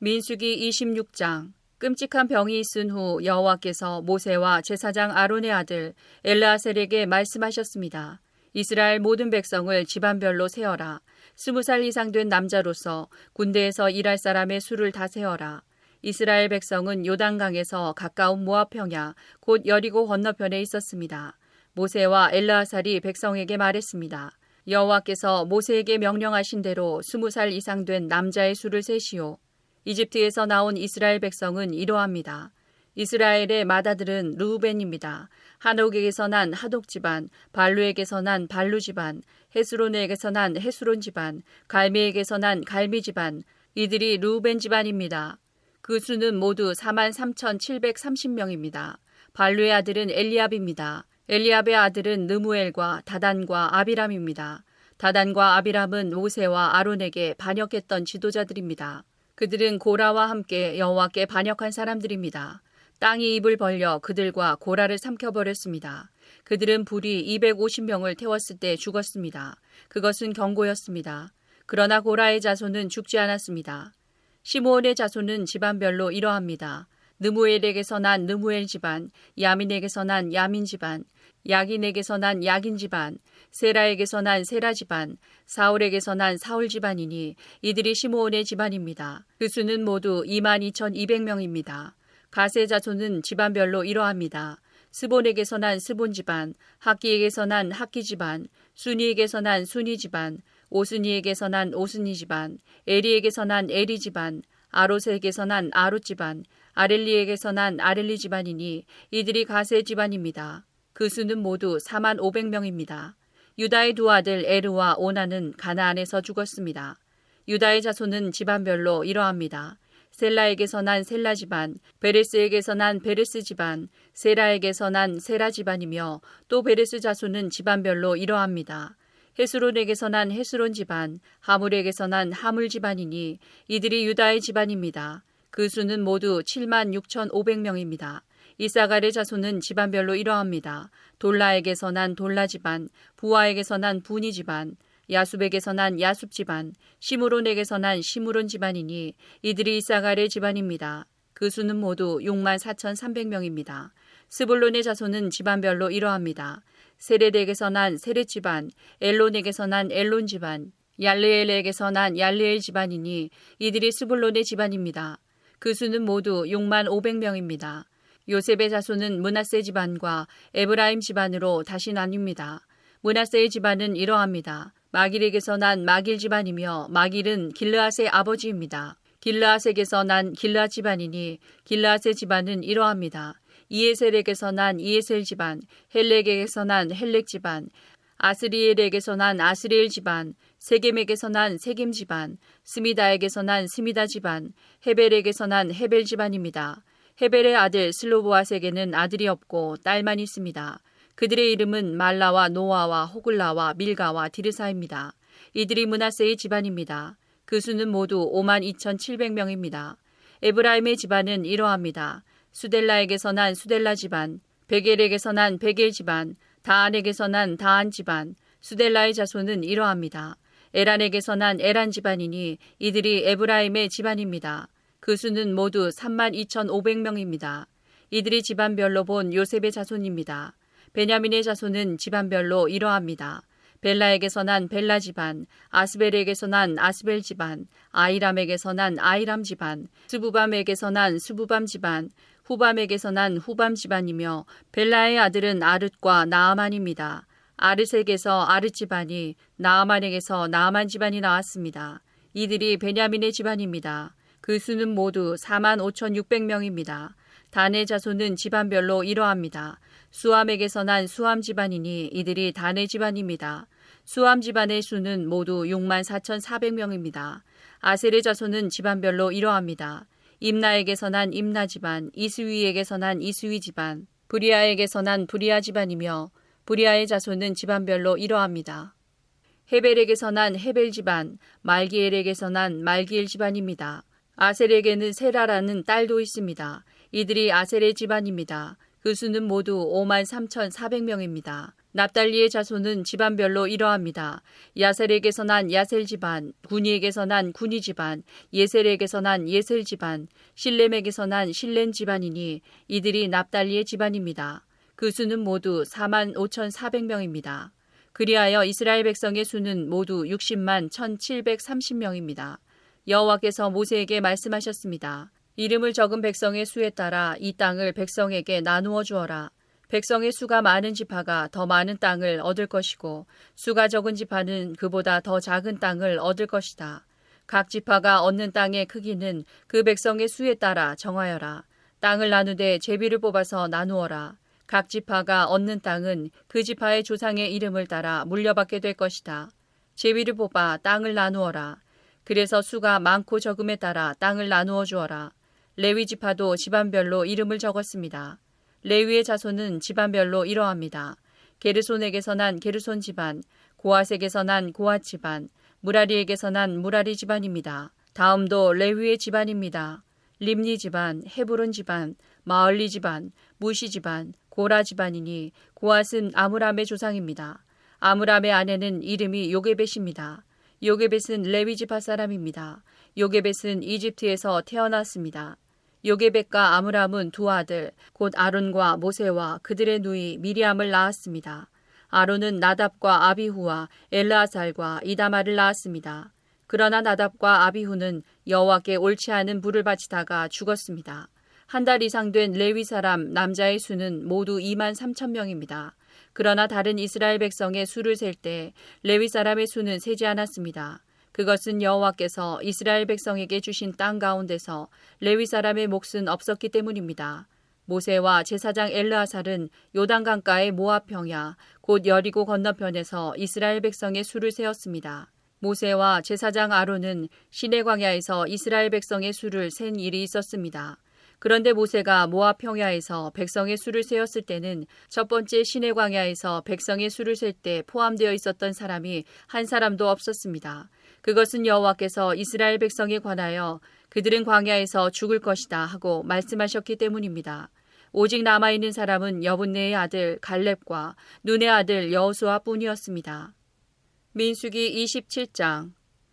민수기 26장 끔찍한 병이 있은 후 여호와께서 모세와 제사장 아론의 아들 엘라셀에게 말씀하셨습니다. 이스라엘 모든 백성을 집안별로 세어라. 스무 살 이상 된 남자로서 군대에서 일할 사람의 수를 다 세어라. 이스라엘 백성은 요단강에서 가까운 모압 평야 곧 여리고 건너편에 있었습니다. 모세와 엘라살이 백성에게 말했습니다. 여호와께서 모세에게 명령하신 대로 스무 살 이상 된 남자의 수를 세시오. 이집트에서 나온 이스라엘 백성은 이러합니다. 이스라엘의 마다들은 루벤입니다. 한옥에게서 난 하독 집안, 발루에게서 난 발루 집안, 헤스론에게서 난 헤스론 집안, 갈미에게서 난 갈미 집안, 이들이 루벤 집안입니다. 그 수는 모두 4만 3,730명입니다. 발루의 아들은 엘리압입니다. 엘리압의 아들은 느무엘과 다단과 아비람입니다. 다단과 아비람은 모세와 아론에게 반역했던 지도자들입니다. 그들은 고라와 함께 여호와께 반역한 사람들입니다. 땅이 입을 벌려 그들과 고라를 삼켜버렸습니다. 그들은 불이 250명을 태웠을 때 죽었습니다. 그것은 경고였습니다. 그러나 고라의 자손은 죽지 않았습니다. 시므온의 자손은 집안별로 이러합니다. 느무엘에게서 난 느무엘 집안, 야민에게서 난 야민 집안, 야긴에게서 난 야긴 집안, 세라에게서 난 세라 집안, 사울에게서 난 사울 집안이니 이들이 시므온의 집안입니다. 그 수는 모두 22,200명입니다. 가세 자손은 집안별로 이러합니다. 스본에게서 난 스본 집안, 학기에게서 난 학기 집안, 순이에게서 난 순이 집안, 오스니에게서 난 오스니 집안, 에리에게서 난 에리 집안, 아롯에게서 난 아롯 집안, 아렐리에게서 난 아렐리 집안이니 이들이 가세 집안입니다. 그 수는 모두 4만 500명입니다. 유다의 두 아들 에르와 오난은 가나안에서 죽었습니다. 유다의 자손은 집안별로 이러합니다. 셀라에게서 난 셀라 집안, 베레스에게서 난 베레스 집안, 세라에게서 난 세라 집안이며 또 베레스 자손은 집안별로 이러합니다. 헤스론에게서 난 헤스론 집안, 하물에게서 난 하물 집안이니 이들이 유다의 집안입니다. 그 수는 모두 7만 6,500명입니다. 이사갈의 자손은 집안별로 이러합니다. 돌라에게서 난 돌라 집안, 부하에게서 난 부니 집안, 야숲에게서 난 야숲 집안, 시므론에게서 난 시므론 집안이니 이들이 이사갈의 집안입니다. 그 수는 모두 6만 4,300명입니다. 스불론의 자손은 집안별로 이러합니다. 세레덱에서 난 세레 집안, 엘론에게서 난 엘론 집안, 얄르엘에게서 난 얄르엘 집안이니 이들이 스불론의 집안입니다. 그 수는 모두 6만 500명입니다. 요셉의 자손은 므낫세 집안과 에브라임 집안으로 다시 나뉩니다. 므낫세의 집안은 이러합니다. 마길에게서 난 마길 집안이며 마길은 길르앗의 아버지입니다. 길르앗에게서 난 길르앗 집안이니 길르앗의 집안은 이러합니다. 이에셀에게서 난 이에셀 집안, 헬렉에게서 난 헬렉 집안, 아스리엘에게서 난 아스리엘 집안, 세겜에게서 난 세겜 집안, 스미다에게서 난 스미다 집안, 헤벨에게서 난 헤벨 집안입니다. 헤벨의 아들 슬로보아스에게는 아들이 없고 딸만 있습니다. 그들의 이름은 말라와 노아와 호글라와 밀가와 디르사입니다. 이들이 문하세의 집안입니다. 그 수는 모두 5만 2,700명입니다. 에브라임의 집안은 이러합니다. 수델라에게서 난 수델라 집안, 베겔에게서 난 베겔 집안, 다안에게서 난 다안 집안, 수델라의 자손은 이러합니다. 에란에게서 난 에란 집안이니 이들이 에브라임의 집안입니다. 그 수는 모두 3만 2,500명입니다. 이들이 집안별로 본 요셉의 자손입니다. 베냐민의 자손은 집안별로 이러합니다. 벨라에게서 난 벨라 집안, 아스벨에게서 난 아스벨 집안, 아이람에게서 난 아이람 집안, 스부밤에게서 난 스부밤 집안, 후밤에게서 난 후밤 집안이며 벨라의 아들은 아르과 나아만입니다. 아르색에서 아르 집안이 나아만에게서 나아만 집안이 나왔습니다. 이들이 베냐민의 집안입니다. 그 수는 모두 4만 5,600명입니다. 단의 자손은 집안별로 이러합니다. 수암에게서 난 수암 집안이니 이들이 단의 집안입니다. 수암 집안의 수는 모두 6만 4,400명입니다. 아셀의 자손은 집안별로 이러합니다. 임나에게서 난 임나 집안, 이스위에게서 난 이스위 집안, 브리아에게서 난 브리아 집안이며 브리아의 자손은 집안별로 이러합니다. 헤벨에게서 난 헤벨 집안, 말기엘에게서 난 말기엘 집안입니다. 아셀에게는 세라라는 딸도 있습니다. 이들이 아셀의 집안입니다. 그 수는 모두 5만 3,400명입니다. 납달리의 자손은 집안별로 이러합니다. 야셀에게서 난 야셀 집안, 군이에게서 난 군이 집안, 예셀에게서 난 예셀 집안, 실렘에게서 난 실렘 집안이니 이들이 납달리의 집안입니다. 그 수는 모두 4만 5,400명입니다. 그리하여 이스라엘 백성의 수는 모두 60만 1,730명입니다. 여호와께서 모세에게 말씀하셨습니다. 이름을 적은 백성의 수에 따라 이 땅을 백성에게 나누어 주어라. 백성의 수가 많은 지파가 더 많은 땅을 얻을 것이고 수가 적은 지파는 그보다 더 작은 땅을 얻을 것이다. 각 지파가 얻는 땅의 크기는 그 백성의 수에 따라 정하여라. 땅을 나누되 제비를 뽑아서 나누어라. 각 지파가 얻는 땅은 그 지파의 조상의 이름을 따라 물려받게 될 것이다. 제비를 뽑아 땅을 나누어라. 그래서 수가 많고 적음에 따라 땅을 나누어 주어라. 레위 지파도 집안별로 이름을 적었습니다. 레위의 자손은 집안별로 이러합니다. 게르손에게서 난 게르손 집안, 고아색에서 난 고아 집안, 무라리에게서 난 무라리 집안입니다. 다음도 레위의 집안입니다. 림니 집안, 헤브론 집안, 마을리 집안, 무시 집안, 고라 집안이니 고앗은 아므람의 조상입니다. 아므람의 아내는 이름이 요게벳입니다. 요게벳은 레위 지파 사람입니다. 요게벳은 이집트에서 태어났습니다. 요게벳과 아므람은 두 아들, 곧 아론과 모세와 그들의 누이 미리암을 낳았습니다. 아론은 나답과 아비후와 엘라살과 이다마를 낳았습니다. 그러나 나답과 아비후는 여호와께 옳지 않은 불을 바치다가 죽었습니다. 한 달 이상 된 레위 사람 남자의 수는 모두 2만 3천 명입니다. 그러나 다른 이스라엘 백성의 수를 셀 때 레위 사람의 수는 세지 않았습니다. 그것은 여호와께서 이스라엘 백성에게 주신 땅 가운데서 레위 사람의 몫은 없었기 때문입니다. 모세와 제사장 엘르아살은 요단강가의 모압 평야 곧 여리고 건너편에서 이스라엘 백성의 수를 세웠습니다. 모세와 제사장 아론은 시내 광야에서 이스라엘 백성의 수를 센 일이 있었습니다. 그런데 모세가 모압 평야에서 백성의 수를 세었을 때는 첫 번째 시내 광야에서 백성의 수를 셀 때 포함되어 있었던 사람이 한 사람도 없었습니다. 그것은 여호와께서 이스라엘 백성에 관하여 그들은 광야에서 죽을 것이다 하고 말씀하셨기 때문입니다. 오직 남아있는 사람은 여분네의 아들 갈렙과 눈의 아들 여호수아 뿐이었습니다. 민수기 27장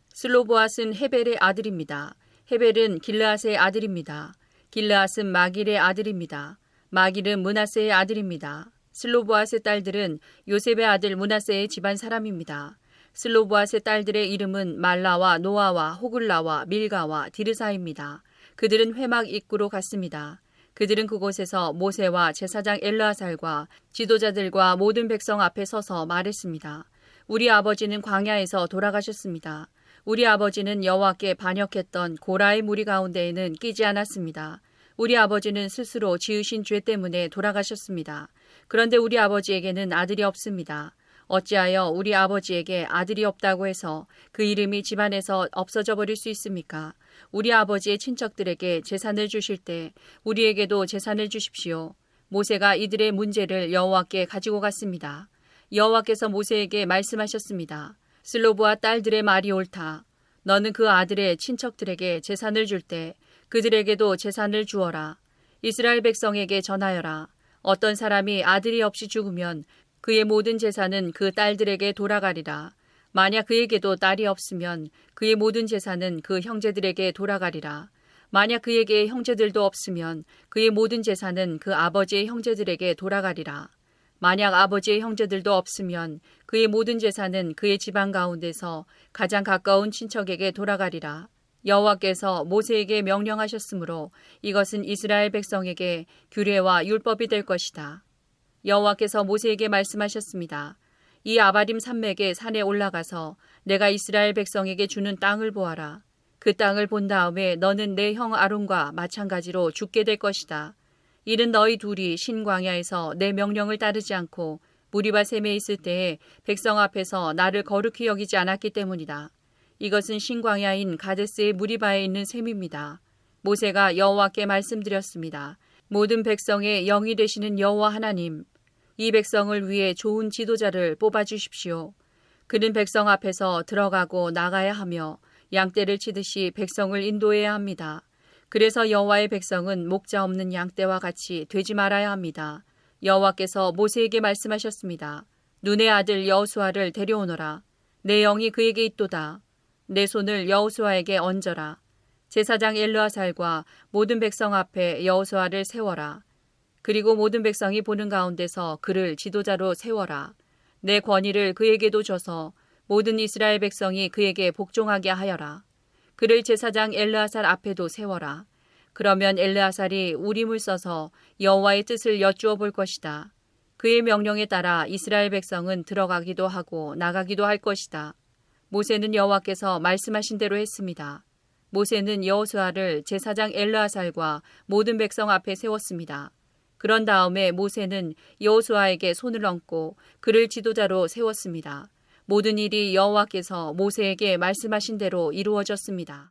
슬로보앗은 헤벨의 아들입니다. 헤벨은 길르앗의 아들입니다. 길르앗은 마길의 아들입니다. 마길은 문하세의 아들입니다. 슬로보앗의 딸들은 요셉의 아들 문하세의 집안 사람입니다. 슬로보앗의 딸들의 이름은 말라와 노아와 호글라와 밀가와 디르사입니다. 그들은 회막 입구로 갔습니다. 그들은 그곳에서 모세와 제사장 엘르아살과 지도자들과 모든 백성 앞에 서서 말했습니다. 우리 아버지는 광야에서 돌아가셨습니다. 우리 아버지는 여호와께 반역했던 고라의 무리 가운데에는 끼지 않았습니다. 우리 아버지는 스스로 지으신 죄 때문에 돌아가셨습니다. 그런데 우리 아버지에게는 아들이 없습니다. 어찌하여 우리 아버지에게 아들이 없다고 해서 그 이름이 집안에서 없어져 버릴 수 있습니까? 우리 아버지의 친척들에게 재산을 주실 때 우리에게도 재산을 주십시오. 모세가 이들의 문제를 여호와께 가지고 갔습니다. 여호와께서 모세에게 말씀하셨습니다. 슬로브와 딸들의 말이 옳다. 너는 그 아들의 친척들에게 재산을 줄 때 그들에게도 재산을 주어라. 이스라엘 백성에게 전하여라. 어떤 사람이 아들이 없이 죽으면 그의 모든 재산은 그 딸들에게 돌아가리라. 만약 그에게도 딸이 없으면 그의 모든 재산은 그 형제들에게 돌아가리라. 만약 그에게 형제들도 없으면 그의 모든 재산은 그 아버지의 형제들에게 돌아가리라. 만약 아버지의 형제들도 없으면 그의 모든 재산은 그의 집안 가운데서 가장 가까운 친척에게 돌아가리라. 여호와께서 모세에게 명령하셨으므로 이것은 이스라엘 백성에게 규례와 율법이 될 것이다. 여호와께서 모세에게 말씀하셨습니다. 이 아바림 산맥의 산에 올라가서 내가 이스라엘 백성에게 주는 땅을 보아라. 그 땅을 본 다음에 너는 내 형 아론과 마찬가지로 죽게 될 것이다. 이는 너희 둘이 신광야에서 내 명령을 따르지 않고 무리바 셈에 있을 때에 백성 앞에서 나를 거룩히 여기지 않았기 때문이다. 이것은 신광야인 가데스의 무리바에 있는 셈입니다. 모세가 여호와께 말씀드렸습니다. 모든 백성의 영이 되시는 여호와 하나님, 이 백성을 위해 좋은 지도자를 뽑아 주십시오. 그는 백성 앞에서 들어가고 나가야 하며 양떼를 치듯이 백성을 인도해야 합니다. 그래서 여호와의 백성은 목자 없는 양떼와 같이 되지 말아야 합니다. 여호와께서 모세에게 말씀하셨습니다. 눈의 아들 여호수아를 데려오너라. 내 영이 그에게 있도다. 내 손을 여호수아에게 얹어라. 제사장 엘르아살과 모든 백성 앞에 여호수아를 세워라. 그리고 모든 백성이 보는 가운데서 그를 지도자로 세워라. 내 권위를 그에게도 줘서 모든 이스라엘 백성이 그에게 복종하게 하여라. 그를 제사장 엘르아살 앞에도 세워라. 그러면 엘르아살이 우림을 써서 여호와의 뜻을 여쭈어 볼 것이다. 그의 명령에 따라 이스라엘 백성은 들어가기도 하고 나가기도 할 것이다. 모세는 여호와께서 말씀하신 대로 했습니다. 모세는 여호수아를 제사장 엘르아살과 모든 백성 앞에 세웠습니다. 그런 다음에 모세는 여호수아에게 손을 얹고 그를 지도자로 세웠습니다. 모든 일이 여호와께서 모세에게 말씀하신 대로 이루어졌습니다.